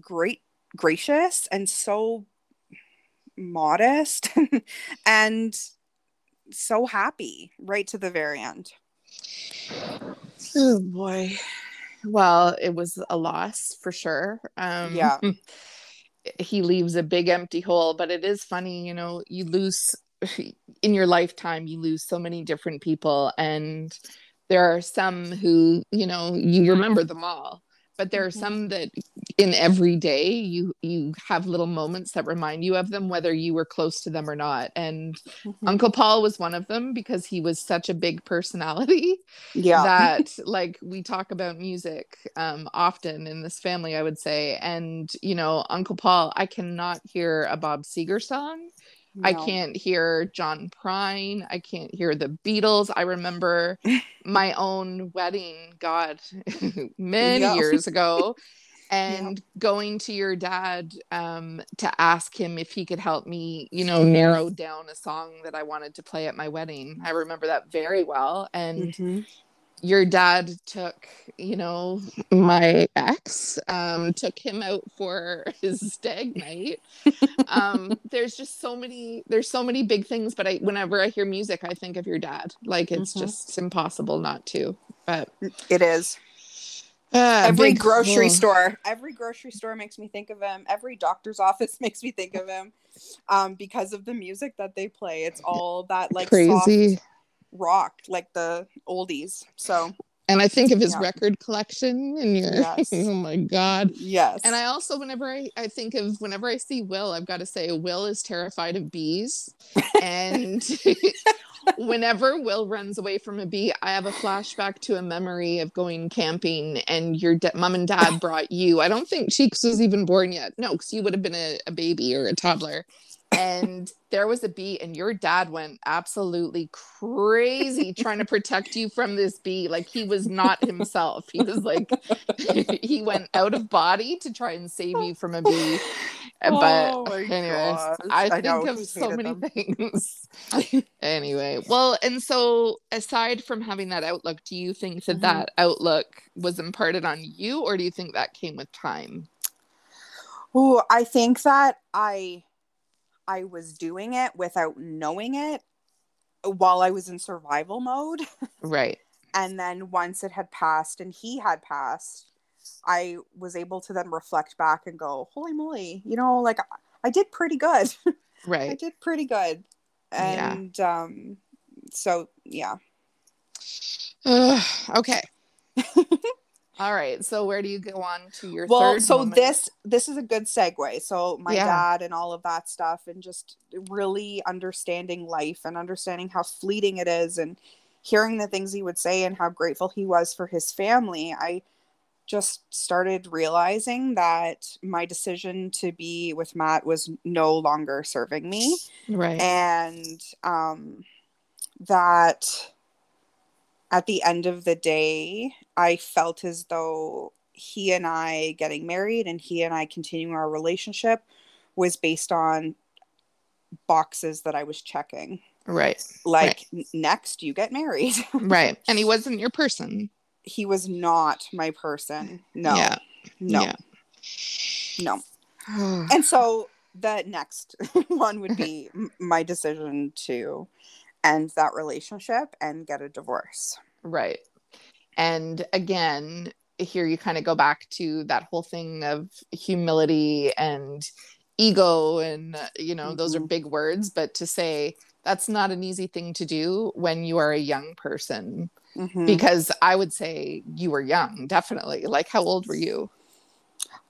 Speaker 3: great gracious and so modest <laughs> and so happy right to the very end.
Speaker 2: Oh boy. Well, it was a loss for sure. Um
Speaker 3: Yeah. <laughs>
Speaker 2: he leaves a big empty hole, but it is funny, you know, you lose <laughs> in your lifetime you lose so many different people and there are some who, you know, you remember them all. But there are
Speaker 3: Mhm.
Speaker 2: some that in every day you you have little moments that remind you of them whether you were close to them or not. And
Speaker 3: Mhm.
Speaker 2: Uncle Paul was one of them because he was such a big personality <laughs>
Speaker 3: Yeah.
Speaker 2: that <laughs> like we talk about music um often in this family i would say and you know uncle paul i cannot hear a bob seger song i can't hear john prine. I can't hear the beatles. I remember <laughs> my own wedding god <laughs> many
Speaker 3: Yeah.
Speaker 2: years ago <laughs> and going to your dad um to ask him if he could help me you know narrow down a song that i wanted to play at my wedding. I remember that very well and
Speaker 3: Mhm.
Speaker 2: Your dad took you know my ex um took him out for <laughs> his stag night um there's just so many there's so many big things but i whenever i hear music i think of your dad like it's
Speaker 3: Mhm.
Speaker 2: just impossible not to but
Speaker 3: It is.
Speaker 2: uh, <sighs>
Speaker 3: every
Speaker 2: big
Speaker 3: grocery
Speaker 2: hole.
Speaker 3: store every grocery store makes me think of him every doctor's <laughs> office makes me think of him um because of the music that they play it's all that like
Speaker 2: crazy
Speaker 3: soft rock like the oldies so
Speaker 2: and i think of his
Speaker 3: Yeah.
Speaker 2: record collection and your <laughs>
Speaker 3: Yes.
Speaker 2: oh my god
Speaker 3: yes
Speaker 2: And I also, whenever I, I think of, whenever I see Will, I've got to say, Will is terrified of bees. And <laughs> whenever Will runs away from a bee, I have a flashback to a memory of going camping and your da- mom and dad brought you. I don't think Cheeks was even born yet. No, because you would have been a, a baby or a toddler. And there was a bee, and your dad went absolutely crazy trying to protect you from this bee. Like he was not himself. He was like, <laughs> he went out of body to try and save you from a bee. <laughs> But
Speaker 3: Oh my
Speaker 2: anyways,
Speaker 3: gosh.
Speaker 2: I
Speaker 3: I
Speaker 2: think
Speaker 3: know,
Speaker 2: of so many
Speaker 3: them.
Speaker 2: things. <laughs> anyway, well, and so aside from having that outlook, do you think that
Speaker 3: Mhm.
Speaker 2: that outlook was imparted on you, or do you think that came with time?
Speaker 3: oh i think that i i was doing it without knowing it while i was in survival mode <laughs>
Speaker 2: Right.
Speaker 3: and then once it had passed and he had passed i was able to then reflect back and go holy moly you know like i did pretty good <laughs>
Speaker 2: Right.
Speaker 3: i did pretty good
Speaker 2: Yeah.
Speaker 3: and um so yeah
Speaker 2: okay. <laughs> All right. So where do you go on to your
Speaker 3: well
Speaker 2: third
Speaker 3: so
Speaker 2: moment?
Speaker 3: this this is a good segue so my
Speaker 2: Yeah.
Speaker 3: dad and all of that stuff and just really understanding life and understanding how fleeting it is and hearing the things he would say and how grateful he was for his family i just started realizing that my decision to be with matt was no longer serving me
Speaker 2: right.
Speaker 3: and um, that at the end of the day, I felt as though he and I getting married and he and I continuing our relationship was based on boxes that I was checking.
Speaker 2: right.
Speaker 3: Like, n- next, you get married. <laughs>
Speaker 2: Right. And he wasn't your person.
Speaker 3: he was not my person. No,
Speaker 2: Yeah.
Speaker 3: no,
Speaker 2: Yeah.
Speaker 3: no. <sighs> And so the next <laughs> one would be my decision to end that relationship and get a divorce.
Speaker 2: Right. And again, here you kind of go back to that whole thing of humility and ego and you know those are
Speaker 3: Mhm.
Speaker 2: big words but to say that's not an easy thing to do when you are a young person
Speaker 3: Mhm.
Speaker 2: because i would say you were young definitely like how old were you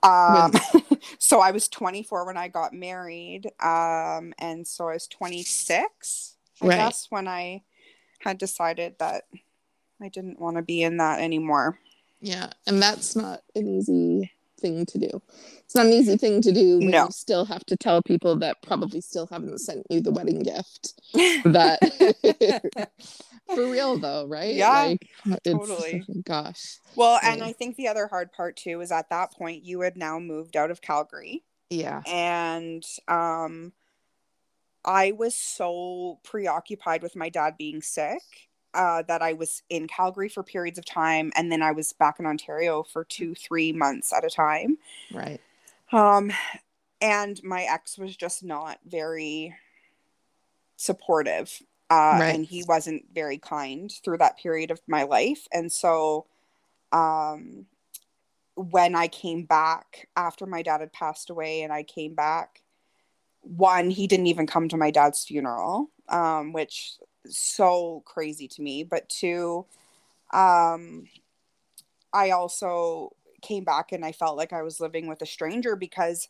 Speaker 3: Um, <laughs> so I was 24 when I got married. Um, and so I was 26, I
Speaker 2: Right.
Speaker 3: guess, when I had decided that I didn't want to be in that anymore.
Speaker 2: yeah and that's not an easy thing to do it's not an easy thing to do when
Speaker 3: No.
Speaker 2: you still have to tell people that probably still haven't sent you the wedding gift <laughs> that <laughs> for real though right
Speaker 3: Yeah,
Speaker 2: like
Speaker 3: totally. <laughs>
Speaker 2: gosh
Speaker 3: well, and
Speaker 2: Yeah.
Speaker 3: I think the other hard part too is at that point you had now moved out of Calgary.
Speaker 2: yeah
Speaker 3: and um i was so preoccupied with my dad being sick uh, that i was in calgary for periods of time and then i was back in ontario for two three months at a time.
Speaker 2: Right.
Speaker 3: Um and my ex was just not very supportive uh
Speaker 2: Right.
Speaker 3: and he wasn't very kind through that period of my life. And so um when I came back after my dad had passed away and I came back, one, he didn't even come to my dad's funeral, um, which is so crazy to me. But two, um, I also came back and I felt like I was living with a stranger because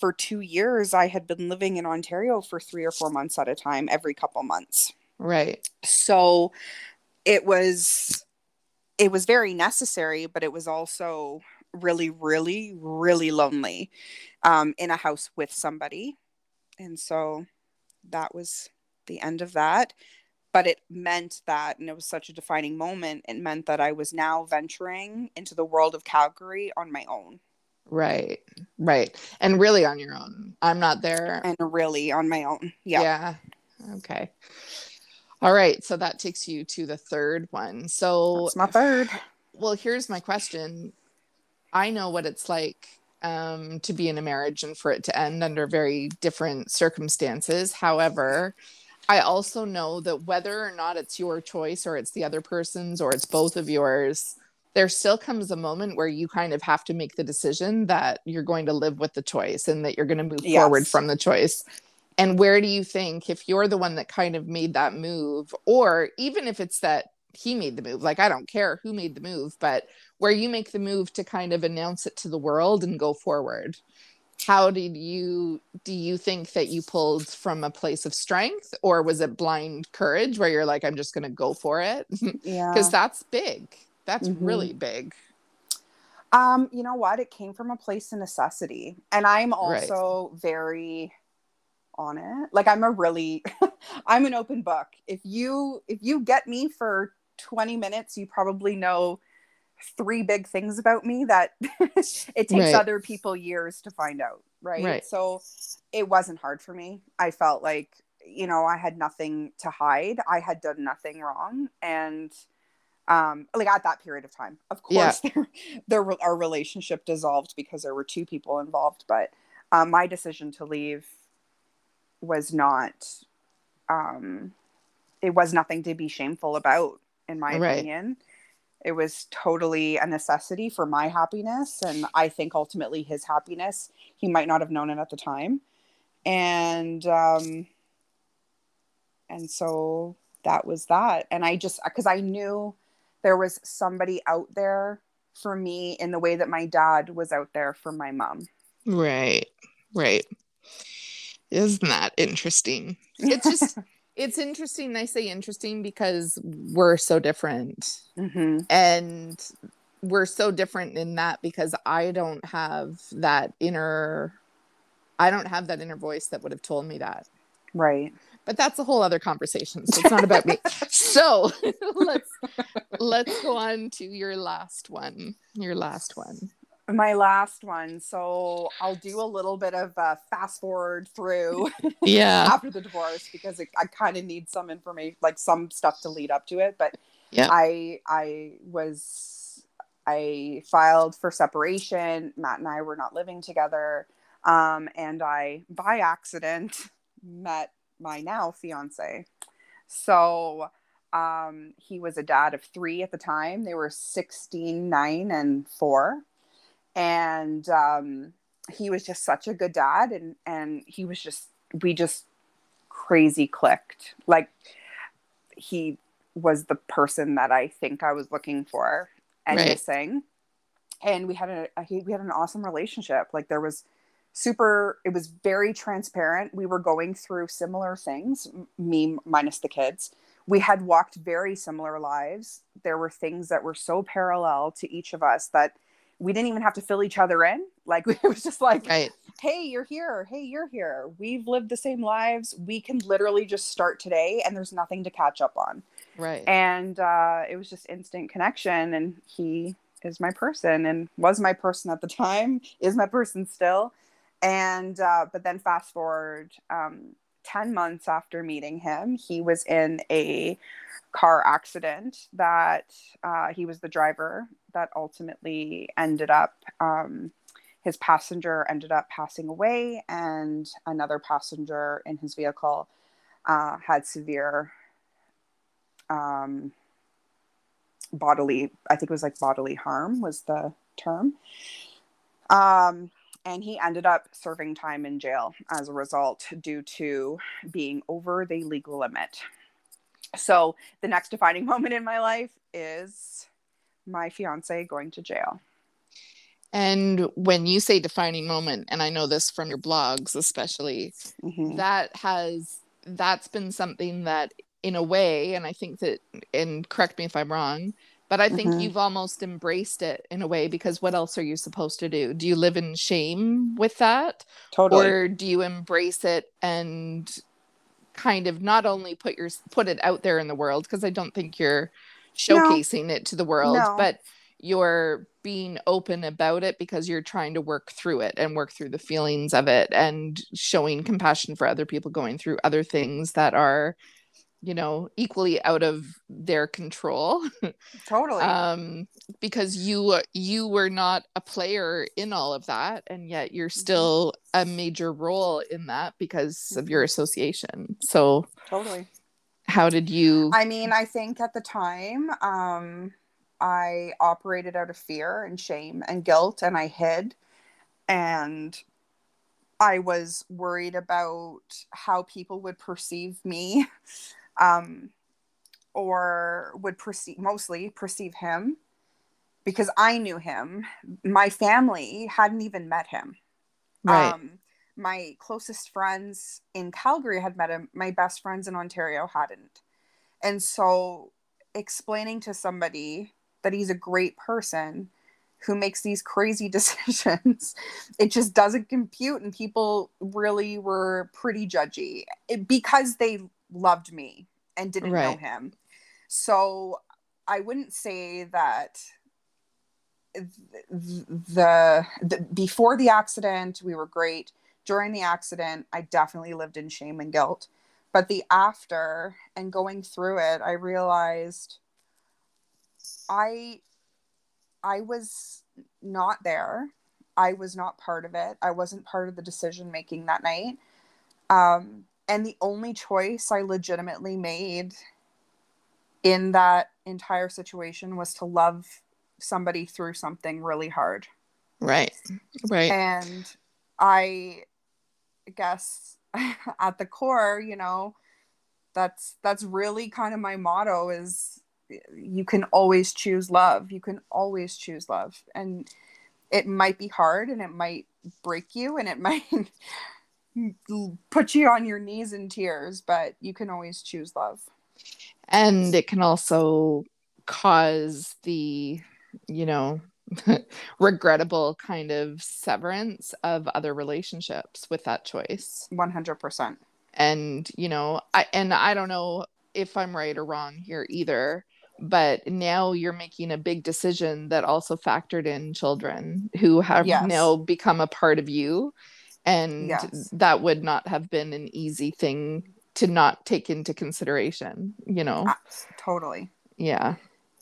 Speaker 3: for two years I had been living in Ontario for three or four months at a time, every couple months.
Speaker 2: Right.
Speaker 3: So it was it was very necessary but it was also really really really lonely um, in a house with somebody and so that was the end of that but it meant that and it was such a defining moment it meant that i was now venturing into the world of calgary on my own
Speaker 2: Right, right. And really on your own. I'm not there.
Speaker 3: and really on my own yeah,
Speaker 2: Yeah. Okay. All right. So that takes you to the third one. So,
Speaker 3: that's my third
Speaker 2: well, here's my question. I know what it's like um, to be in a marriage and for it to end under very different circumstances. However, I also know that whether or not it's your choice or it's the other person's or it's both of yours, there still comes a moment where you kind of have to make the decision that you're going to live with the choice and that you're going to move forward from the choice. And where do you think, if you're the one that kind of made that move, or even if it's that he made the move, like I don't care who made the move, but where you make the move to kind of announce it to the world and go forward, how did you do you think that you pulled from a place of strength or was it blind courage where you're like i'm just going to go for it <laughs>
Speaker 3: yeah
Speaker 2: because that's big that's
Speaker 3: Mhm.
Speaker 2: really big
Speaker 3: Um, you know what? It came from a place of necessity. And I'm
Speaker 2: Right.
Speaker 3: also very on it. Like I'm a really <laughs> I'm an open book. If you if you get me for 20 minutes, you probably know three big things about me that <laughs> it takes
Speaker 2: Right.
Speaker 3: other people years to find out, right?
Speaker 2: Right.
Speaker 3: So it wasn't hard for me. I felt like, you know, I had nothing to hide. I had done nothing wrong and um like at that period of time of
Speaker 2: Yeah.
Speaker 3: course <laughs> there, there our relationship dissolved because there were two people involved but um, my decision to leave was not um it was nothing to be shameful about in my
Speaker 2: Right.
Speaker 3: opinion it was totally a necessity for my happiness and i think ultimately his happiness. He might not have known it at the time. And um and so that was that. And i just because i knew there was somebody out there for me in the way that my dad was out there for my mom.
Speaker 2: Right right. Isn't that interesting? It's just <laughs> it's interesting i say interesting because we're so different.
Speaker 3: Hmm
Speaker 2: and we're so different in that because i don't have that inner i don't have that inner voice that would have told me that.
Speaker 3: Right.
Speaker 2: But that's a whole other conversation. So it's not about me. <laughs> So <laughs> let's let's go on to your last one your last one
Speaker 3: my last one so i'll do a little bit of a fast forward through <laughs>
Speaker 2: yeah.
Speaker 3: after the divorce because it, i kind of need some information like some stuff to lead up to it but
Speaker 2: Yeah.
Speaker 3: i i was i filed for separation. Matt and i were not living together um, and i by accident <laughs> met my now fiance. So um, he was a dad of three at the time. They were 16 9 and 4 and um, he was just such a good dad and and he was just we just crazy clicked. Like he was the person that i think i was looking for and
Speaker 2: Right.
Speaker 3: missing. And we had a, a we had an awesome relationship. Like there was super it was very transparent. We were going through similar things me minus the kids. We had walked very similar lives. There were things that were so parallel to each of us that we didn't even have to fill each other in. Like <laughs> it was just like
Speaker 2: Right.
Speaker 3: hey you're here. Hey you're here. We've lived the same lives. We can literally just start today and there's nothing to catch up on.
Speaker 2: Right.
Speaker 3: and uh, it was just instant connection and he is my person and was my person at the <laughs> time is my person still. And uh, but then fast forward um, 10 months after meeting him he was in a car accident that uh, he was the driver that ultimately ended up um, his passenger ended up passing away and another passenger in his vehicle uh, had severe um, bodily i think it was like bodily harm was the term. Um, and he ended up serving time in jail as a result due to being over the legal limit so the next defining <laughs> moment in my life is my fiance going to jail
Speaker 2: And when you say defining moment, and I know this from your blogs, especially,
Speaker 3: Mhm.
Speaker 2: that has that's been something that in a way and i think that and correct me if i'm wrong but i think
Speaker 3: Mhm.
Speaker 2: you've almost embraced it in a way because what else are you supposed to do do you live in shame with that
Speaker 3: totally
Speaker 2: or do you embrace it and kind of not only put your put it out there in the world because i don't think you're showcasing it to the world
Speaker 3: No.
Speaker 2: but you're being open about it because you're trying to work through it and work through the feelings of it and showing compassion for other people going through other things that are you know equally out of their control. <laughs>
Speaker 3: Totally.
Speaker 2: Um because you you were not a player in all of that and yet you're
Speaker 3: Mm-hmm.
Speaker 2: still a major role in that because of your association. So
Speaker 3: totally.
Speaker 2: how did you
Speaker 3: I mean, I think at the time, um, I operated out of fear and shame and guilt, and I hid. And I was worried about how people would perceive me, <laughs> um, or would perceive, mostly perceive him, because I knew him. My family hadn't even met him.
Speaker 2: right
Speaker 3: Um, my closest friends in Calgary had met him. My best friends in Ontario hadn't. And so explaining to somebody that he's a great person who makes these crazy <laughs> decisions, it just doesn't compute. And people really were pretty judgy because they loved me and didn't know him. So I wouldn't say that th- the, the before the accident we were great. During the accident i definitely lived in shame and guilt. But the after and going through it i realized i i was not there. I was not part of it. I wasn't part of the decision making that night. Um and the only choice i legitimately made in that entire situation was to love somebody through something really hard.
Speaker 2: Right. Right.
Speaker 3: And i guess <laughs> at the core you know that's that's really kind of my motto is you can always choose love. You can always choose love. And it might be hard and it might break you and it <laughs> might put you on your knees in tears but you can always choose love.
Speaker 2: And it can also cause the you know <laughs> regrettable kind of severance of other relationships with that choice.
Speaker 3: 100%
Speaker 2: and you know i and i don't know if i'm right or wrong here either but now you're making a big decision that also factored in children who have
Speaker 3: Yes.
Speaker 2: now become a part of you and
Speaker 3: Yes.
Speaker 2: that would not have been an easy thing to not take into consideration you know
Speaker 3: totally
Speaker 2: yeah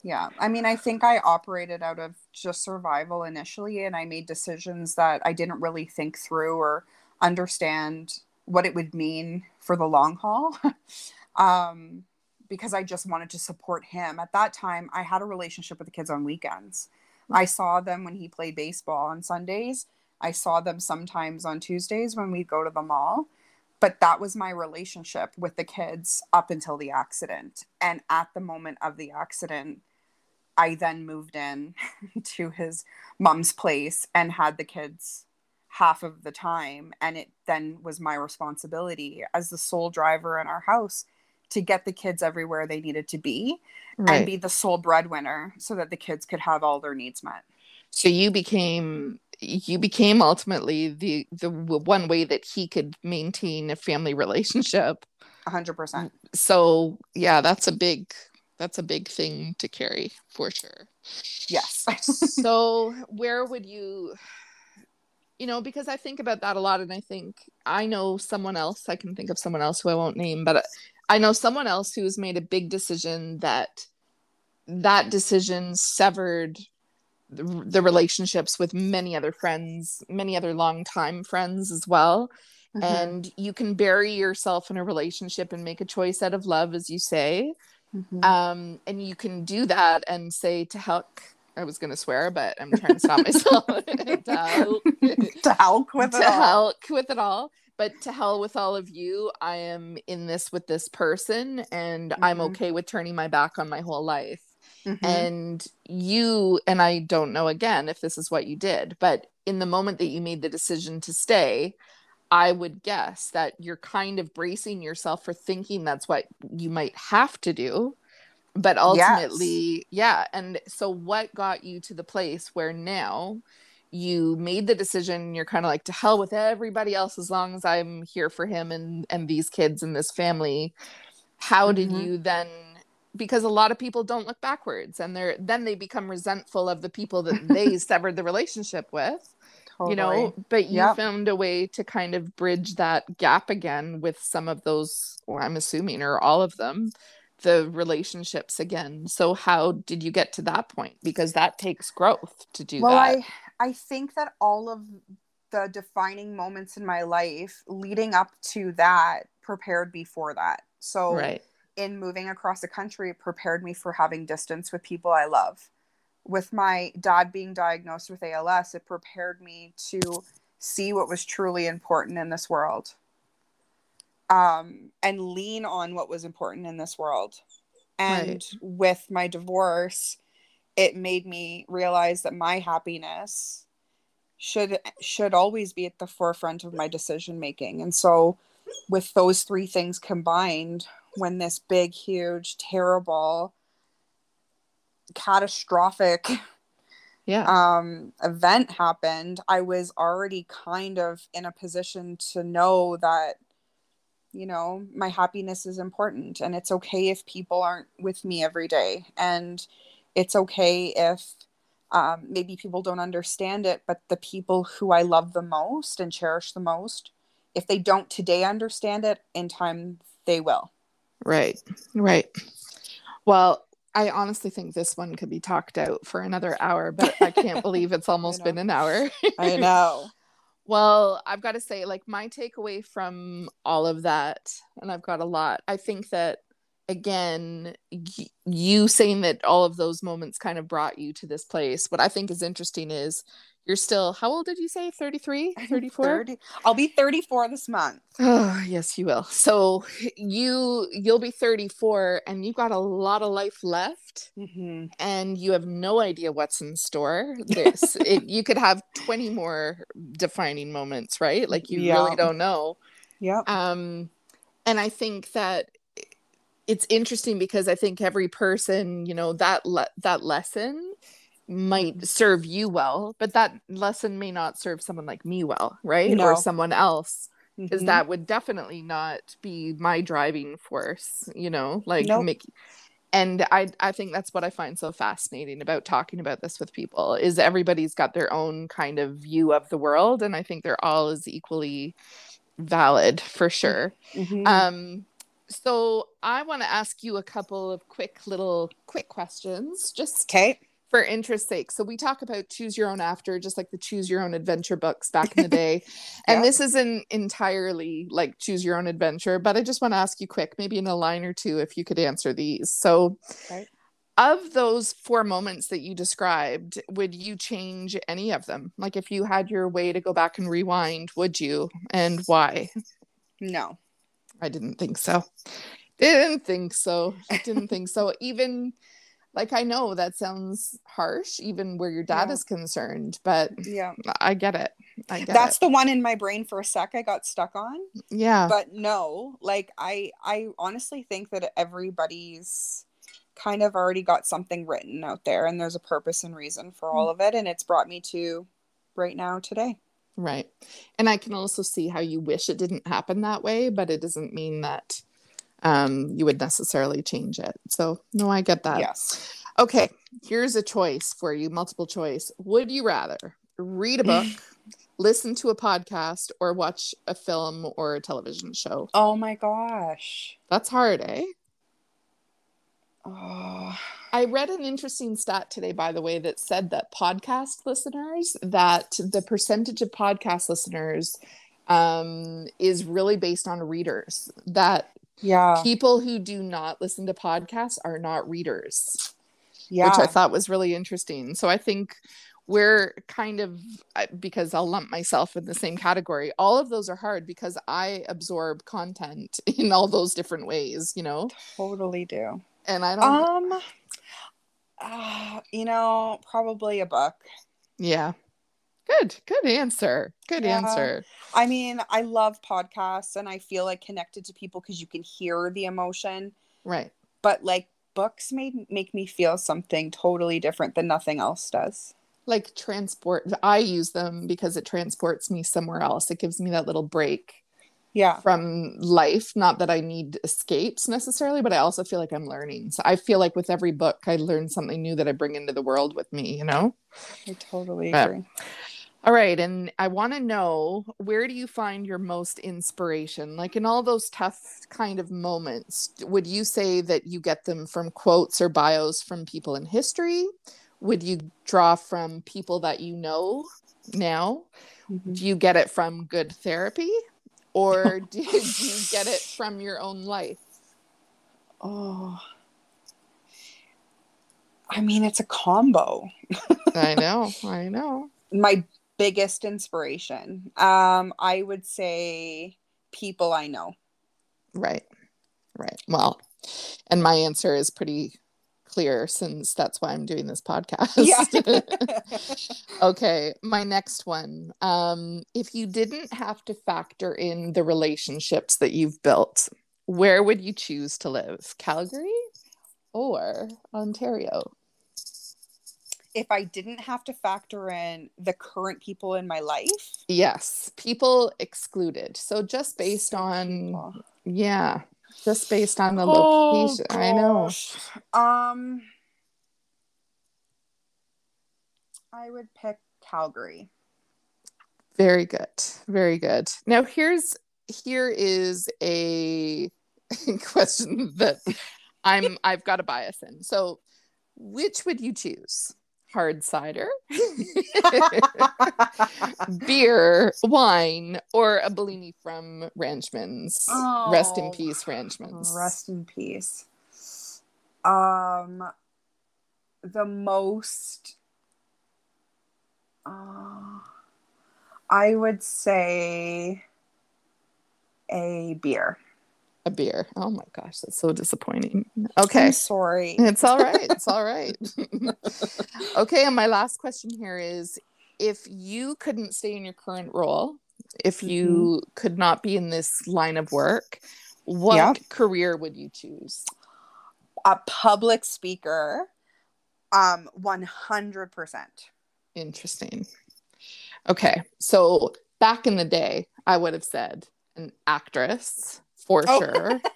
Speaker 3: Yeah. I mean, I think I operated out of just survival initially, and I made decisions that I didn't really think through or understand what it would mean for the long haul. <laughs> um, because I just wanted to support him. At that time, I had a relationship with the kids on weekends. I saw them when he played baseball on Sundays. I saw them sometimes on Tuesdays when we'd go to the mall. But that was my relationship with the kids up until the accident. And at the moment of the accident, I then moved in <laughs> to his mom's place and had the kids half of the time. And it then was my responsibility as the sole driver in our house to get the kids everywhere they needed to be
Speaker 2: Right.
Speaker 3: and be the sole breadwinner so that the kids could have all their needs met.
Speaker 2: so you became you became ultimately the the one way that he could maintain a family relationship
Speaker 3: 100%.
Speaker 2: so yeah that's a big that's a big thing to carry for sure
Speaker 3: Yes.
Speaker 2: so <laughs> where would you you know because i think about that a lot and i think i know someone else i can think of someone else who i won't name but i know someone else who's made a big decision that that decision severed the, the relationships with many other friends many other longtime friends as well
Speaker 3: Mhm.
Speaker 2: and you can bury yourself in a relationship and make a choice out of love as you say
Speaker 3: Mhm.
Speaker 2: um and you can do that and say to heck i was going to swear but i'm trying to stop myself <laughs> <laughs> to hell,
Speaker 3: to help with
Speaker 2: to
Speaker 3: it all.
Speaker 2: To hell with it all but to hell with all of you i am in this with this person and i'm
Speaker 3: Mhm.
Speaker 2: okay with turning my back on my whole life
Speaker 3: Mhm.
Speaker 2: and you and i don't know again if this is what you did but in the moment that you made the decision to stay i would guess that you're kind of bracing yourself for thinking that's what you might have to do but ultimately yeah and so what got you to the place where now you made the decision you're kind of like to hell with everybody else as long as i'm here for him and and these kids and this family how did
Speaker 3: Mhm.
Speaker 2: you then because a lot of people don't look backwards and they're then they become resentful of the people that they <laughs> severed the relationship with you know? But you
Speaker 3: Yep.
Speaker 2: found a way to kind of bridge that gap again with some of those or i'm assuming or all of them the relationships again. So how did you get to that point? Because that takes growth to do
Speaker 3: well,
Speaker 2: that.
Speaker 3: I I think that all of the defining moments in my life leading up to that prepared before that. So
Speaker 2: right
Speaker 3: in moving across the country prepared me for having distance with people I love. With my dad being diagnosed with ALS, it prepared me to see what was truly important in this world. Um, and lean on what was important in this world. And
Speaker 2: Right.
Speaker 3: with my divorce, it made me realize that my happiness should should always be at the forefront of my decision making. And so with those three things combined, when this big, huge, terrible, catastrophic
Speaker 2: yeah
Speaker 3: um, event happened, I was already kind of in a position to know that, you know, my happiness is important and it's okay if people aren't with me every day. And it's okay if um, maybe people don't understand it, but the people who I love the most and cherish the most, if they don't today understand it, in time they will.
Speaker 2: Right, right. Well, I honestly think this one could be talked out for another hour, but I can't <laughs> believe it's almost been an hour.
Speaker 3: I know. <laughs>
Speaker 2: Well, I've got to say, like, my takeaway from all of that, and I've got a lot, I think that, again, y- you saying that all of those moments kind of brought you to this place. What I think is interesting is you're still, how old did you say? 33, 34?
Speaker 3: 30. I'll be 34 this month.
Speaker 2: Oh, yes, you will. So you you'll be 34 and you've got a lot of life left
Speaker 3: Mm-hmm.
Speaker 2: and you have no idea what's in store. <laughs> This it, you could have 20 more defining moments, right? Like you
Speaker 3: Yeah.
Speaker 2: really don't know.
Speaker 3: Yep.
Speaker 2: Um and I think that it's interesting because I think every person, you know, that le- that lesson might serve you well, but that lesson may not serve someone like me well, right?
Speaker 3: No.
Speaker 2: Or someone else because
Speaker 3: Mhm.
Speaker 2: that would definitely not be my driving force you know like
Speaker 3: Nope.
Speaker 2: make and i i think that's what i find so fascinating about talking about this with people is everybody's got their own kind of view of the world and i think they're all as equally valid for sure
Speaker 3: Mhm.
Speaker 2: um so i want to ask you a couple of quick little quick questions just
Speaker 3: okay.
Speaker 2: For interest's sake. So we talk about choose your own after, just like the choose your own adventure books back in the <laughs> day. and this isn't entirely like choose your own adventure, but I just want to ask you quick, maybe in a line or two, if you could answer these. So
Speaker 3: Right.
Speaker 2: of those four moments that you described, would you change any of them? Like if you had your way to go back and rewind, would you? And why?
Speaker 3: No.
Speaker 2: I didn't think so. Didn't think so. Didn't think so. Even like I know that sounds harsh, even where your dad
Speaker 3: Yeah.
Speaker 2: is concerned, but
Speaker 3: Yeah.
Speaker 2: I get it. I get
Speaker 3: That's
Speaker 2: it.
Speaker 3: the one in my brain for a sec I got stuck on.
Speaker 2: Yeah.
Speaker 3: But no, like I I honestly think that everybody's kind of already got something written out there and there's a purpose and reason for mm. all of it and it's brought me to right now today.
Speaker 2: Right. And I can also see how you wish it didn't happen that way, but it doesn't mean that um, you would necessarily change it. So, no, I get that.
Speaker 3: yes.
Speaker 2: Okay. Here's a choice for you multiple choice. Would you rather read a book, <sighs> listen to a podcast, or watch a film or a television show?
Speaker 3: Oh my gosh.
Speaker 2: That's hard, eh?
Speaker 3: Oh.
Speaker 2: I read an interesting stat today, by the way, that said that podcast listeners, that the percentage of podcast listeners um, is really based on readers. That
Speaker 3: Yeah.
Speaker 2: people who do not listen to podcasts are not readers,
Speaker 3: Yeah.
Speaker 2: which I thought was really interesting. So I think we're kind of, because I'll lump myself in the same category, all of those are hard because I absorb content <laughs> in all those different ways, you know?
Speaker 3: totally do.
Speaker 2: And I don't,
Speaker 3: Um uh, <sighs> you know, probably a book.
Speaker 2: Yeah. Good. Good answer. Good
Speaker 3: Yeah.
Speaker 2: answer.
Speaker 3: I mean, I love podcasts and I feel like connected to people because you can hear the emotion,
Speaker 2: Right.
Speaker 3: but like books made make me feel something totally different than nothing else does.
Speaker 2: Like transport. I use them because it transports me somewhere else. It gives me that little break
Speaker 3: Yeah.
Speaker 2: from life. Not that I need escapes necessarily, but I also feel like I'm learning. So I feel like with every book, I learn something new that I bring into the world with me, you know?
Speaker 3: I totally agree.
Speaker 2: All right. And I want to know where do you find your most inspiration? Like in all those tough kind of moments, would you say that you get them from quotes or bios from people in history? Would you draw from people that you know now?
Speaker 3: Mhm.
Speaker 2: Do you get it from good therapy? Or <laughs> do you get it from your own life?
Speaker 3: Oh. I mean, it's a combo.
Speaker 2: I <laughs> know. I know.
Speaker 3: My biggest inspiration. Um, I would say people I know.
Speaker 2: Right. Right. Well, and my answer is pretty clear since that's why I'm doing this podcast.
Speaker 3: Yeah. <laughs>
Speaker 2: okay, my next one. Um if you didn't have to factor in the relationships that you've built, where would you choose to live? Calgary or Ontario?
Speaker 3: If I didn't have to factor in the current people in my life,
Speaker 2: Yes, people excluded. So just based
Speaker 3: So
Speaker 2: on
Speaker 3: people.
Speaker 2: yeah, just based on the
Speaker 3: Oh,
Speaker 2: location. I know.
Speaker 3: Um, I would pick Calgary.
Speaker 2: Very good. Very good. Now here's here is a <laughs> question that I'm I've got a bias in. So which would you choose? Hard cider, <laughs> beer, wine, or a Bellini from Ranchman's? Rest in
Speaker 3: Oh,
Speaker 2: peace, Ranchman's.
Speaker 3: Rest in peace. Um, the most. Uh, I would say a beer.
Speaker 2: A beer. Oh my gosh, that's so disappointing. Okay.
Speaker 3: I'm sorry. <laughs>
Speaker 2: It's all right. It's all right. <laughs> <laughs> okay, and my last question here is if you couldn't stay in your current role, if you could not be in this line of work, what
Speaker 3: Yeah.
Speaker 2: career would you choose?
Speaker 3: A public speaker. Um, one hundred percent.
Speaker 2: Interesting. Okay, so back in the day, I would have said an actress for
Speaker 3: Oh.
Speaker 2: sure. <laughs>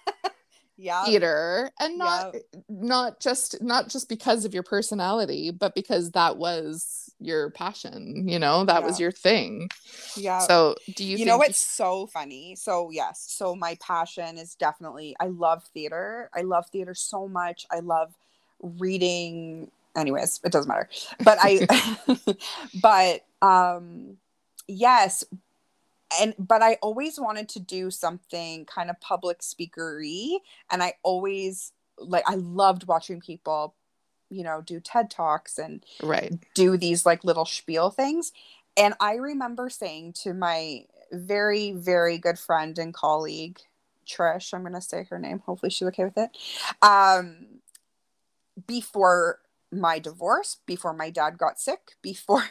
Speaker 3: Yeah.
Speaker 2: theater. And not not just not just because of your personality but because that was your passion you know that was your thing.
Speaker 3: Yeah.
Speaker 2: so do you
Speaker 3: you know what's so funny? So yes. So my passion is definitely i love theater. I love theater so much. I love reading. Anyways it doesn't matter. But i <laughs> <laughs> but um yes and but i always wanted to do something kind of public speakery and i always like i loved watching people you know, do TED Talks and
Speaker 2: Right.
Speaker 3: do these like little spiel things. And I remember saying to my very, very good friend and colleague, Trish, I'm going to say her name. Hopefully she's okay with it. Um, before my divorce, before my dad got sick, <laughs> before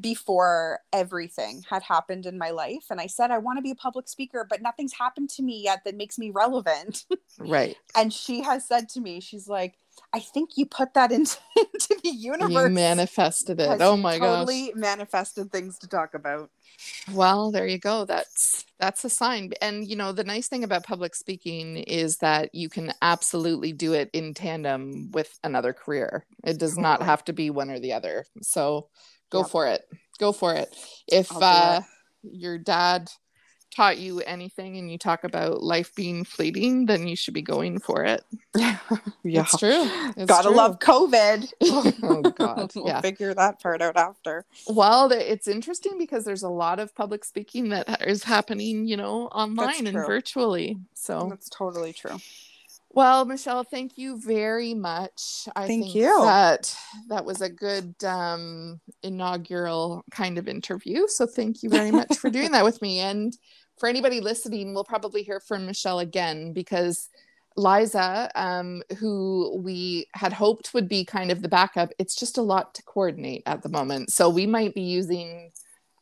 Speaker 3: before everything had happened in my life and I said I want to be a public speaker but nothing's happened to me yet that makes me relevant. <laughs>
Speaker 2: Right.
Speaker 3: and she has said to me she's like I think you put that <laughs> into, into the universe.
Speaker 2: You manifested it. Oh my gosh.
Speaker 3: totally manifested things to talk about.
Speaker 2: Well, there you go. That's that's a sign. And you know, the nice thing about public speaking is that you can absolutely do it in tandem with another career. It does not have to be one or the other. So go
Speaker 3: Yep.
Speaker 2: for it. Go for it. If uh your dad taught you anything and you talk about life being fleeting, then you should be going for it. <laughs>
Speaker 3: yeah.
Speaker 2: It's true. It's
Speaker 3: Gotta
Speaker 2: true.
Speaker 3: love COVID. <laughs>
Speaker 2: oh god. <laughs>
Speaker 3: we'll
Speaker 2: Yeah.
Speaker 3: figure that part out after.
Speaker 2: Well, it's interesting because there's a lot of public speaking that is happening, you know, online and virtually. So,
Speaker 3: That's totally true.
Speaker 2: well, Michelle, thank you very much. I
Speaker 3: Thank
Speaker 2: think
Speaker 3: you.
Speaker 2: that that was a good um, inaugural kind of interview. So, thank you very much for doing that with me. And for anybody listening, we'll probably hear from Michelle again because Liza, um, who we had hoped would be kind of the backup, it's just a lot to coordinate at the moment. So we might be using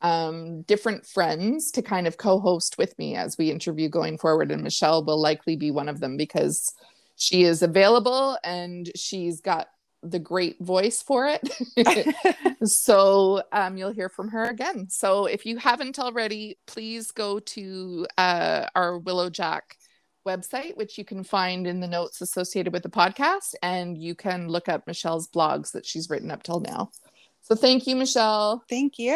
Speaker 2: um, different friends to kind of co host with me as we interview going forward. And Michelle will likely be one of them because she is available and she's got the great voice for it. <laughs> <laughs> so um, you'll hear from her again. So if you haven't already, please go to uh, our Willowjack website, which you can find in the notes associated with the podcast, and you can look up Michelle's blogs that she's written up till now. So thank you, Michelle.
Speaker 3: Thank you.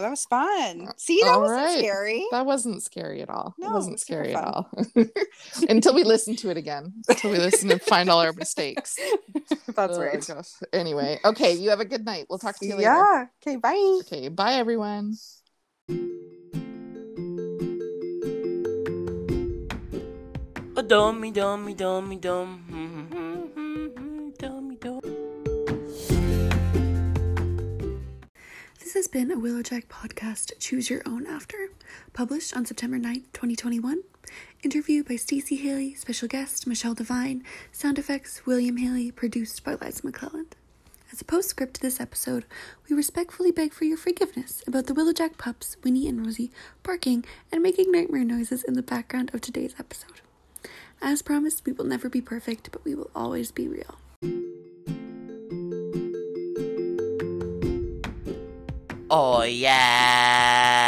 Speaker 3: That was fun. Uh, See, that
Speaker 2: All
Speaker 3: wasn't
Speaker 2: right.
Speaker 3: scary.
Speaker 2: That wasn't scary at all.
Speaker 3: No,
Speaker 2: it wasn't
Speaker 3: it's super
Speaker 2: scary at all. <laughs> Until we listen to it again. Until we listen and find all our mistakes. <laughs>
Speaker 3: That's
Speaker 2: Oh,
Speaker 3: right.
Speaker 2: gosh. Anyway, okay, you have a good night. We'll talk to you later.
Speaker 3: Yeah. Okay. Bye.
Speaker 2: Okay, bye everyone.
Speaker 1: A dummy, dummy, dummy, dum. Mm-hmm, mm-hmm, mm-hmm.
Speaker 4: This has been a Willowjack podcast, Choose Your Own After, published on September 9th, 2021. Interview by Stacey Haley, special guest Michelle Devine, sound effects William Haley, produced by Liza McClelland. As a postscript to this episode, we respectfully beg for your forgiveness about the Willowjack pups, Winnie and Rosie, barking and making nightmare noises in the background of today's episode. As promised, we will never be perfect, but we will always be real.
Speaker 1: Oh yeah!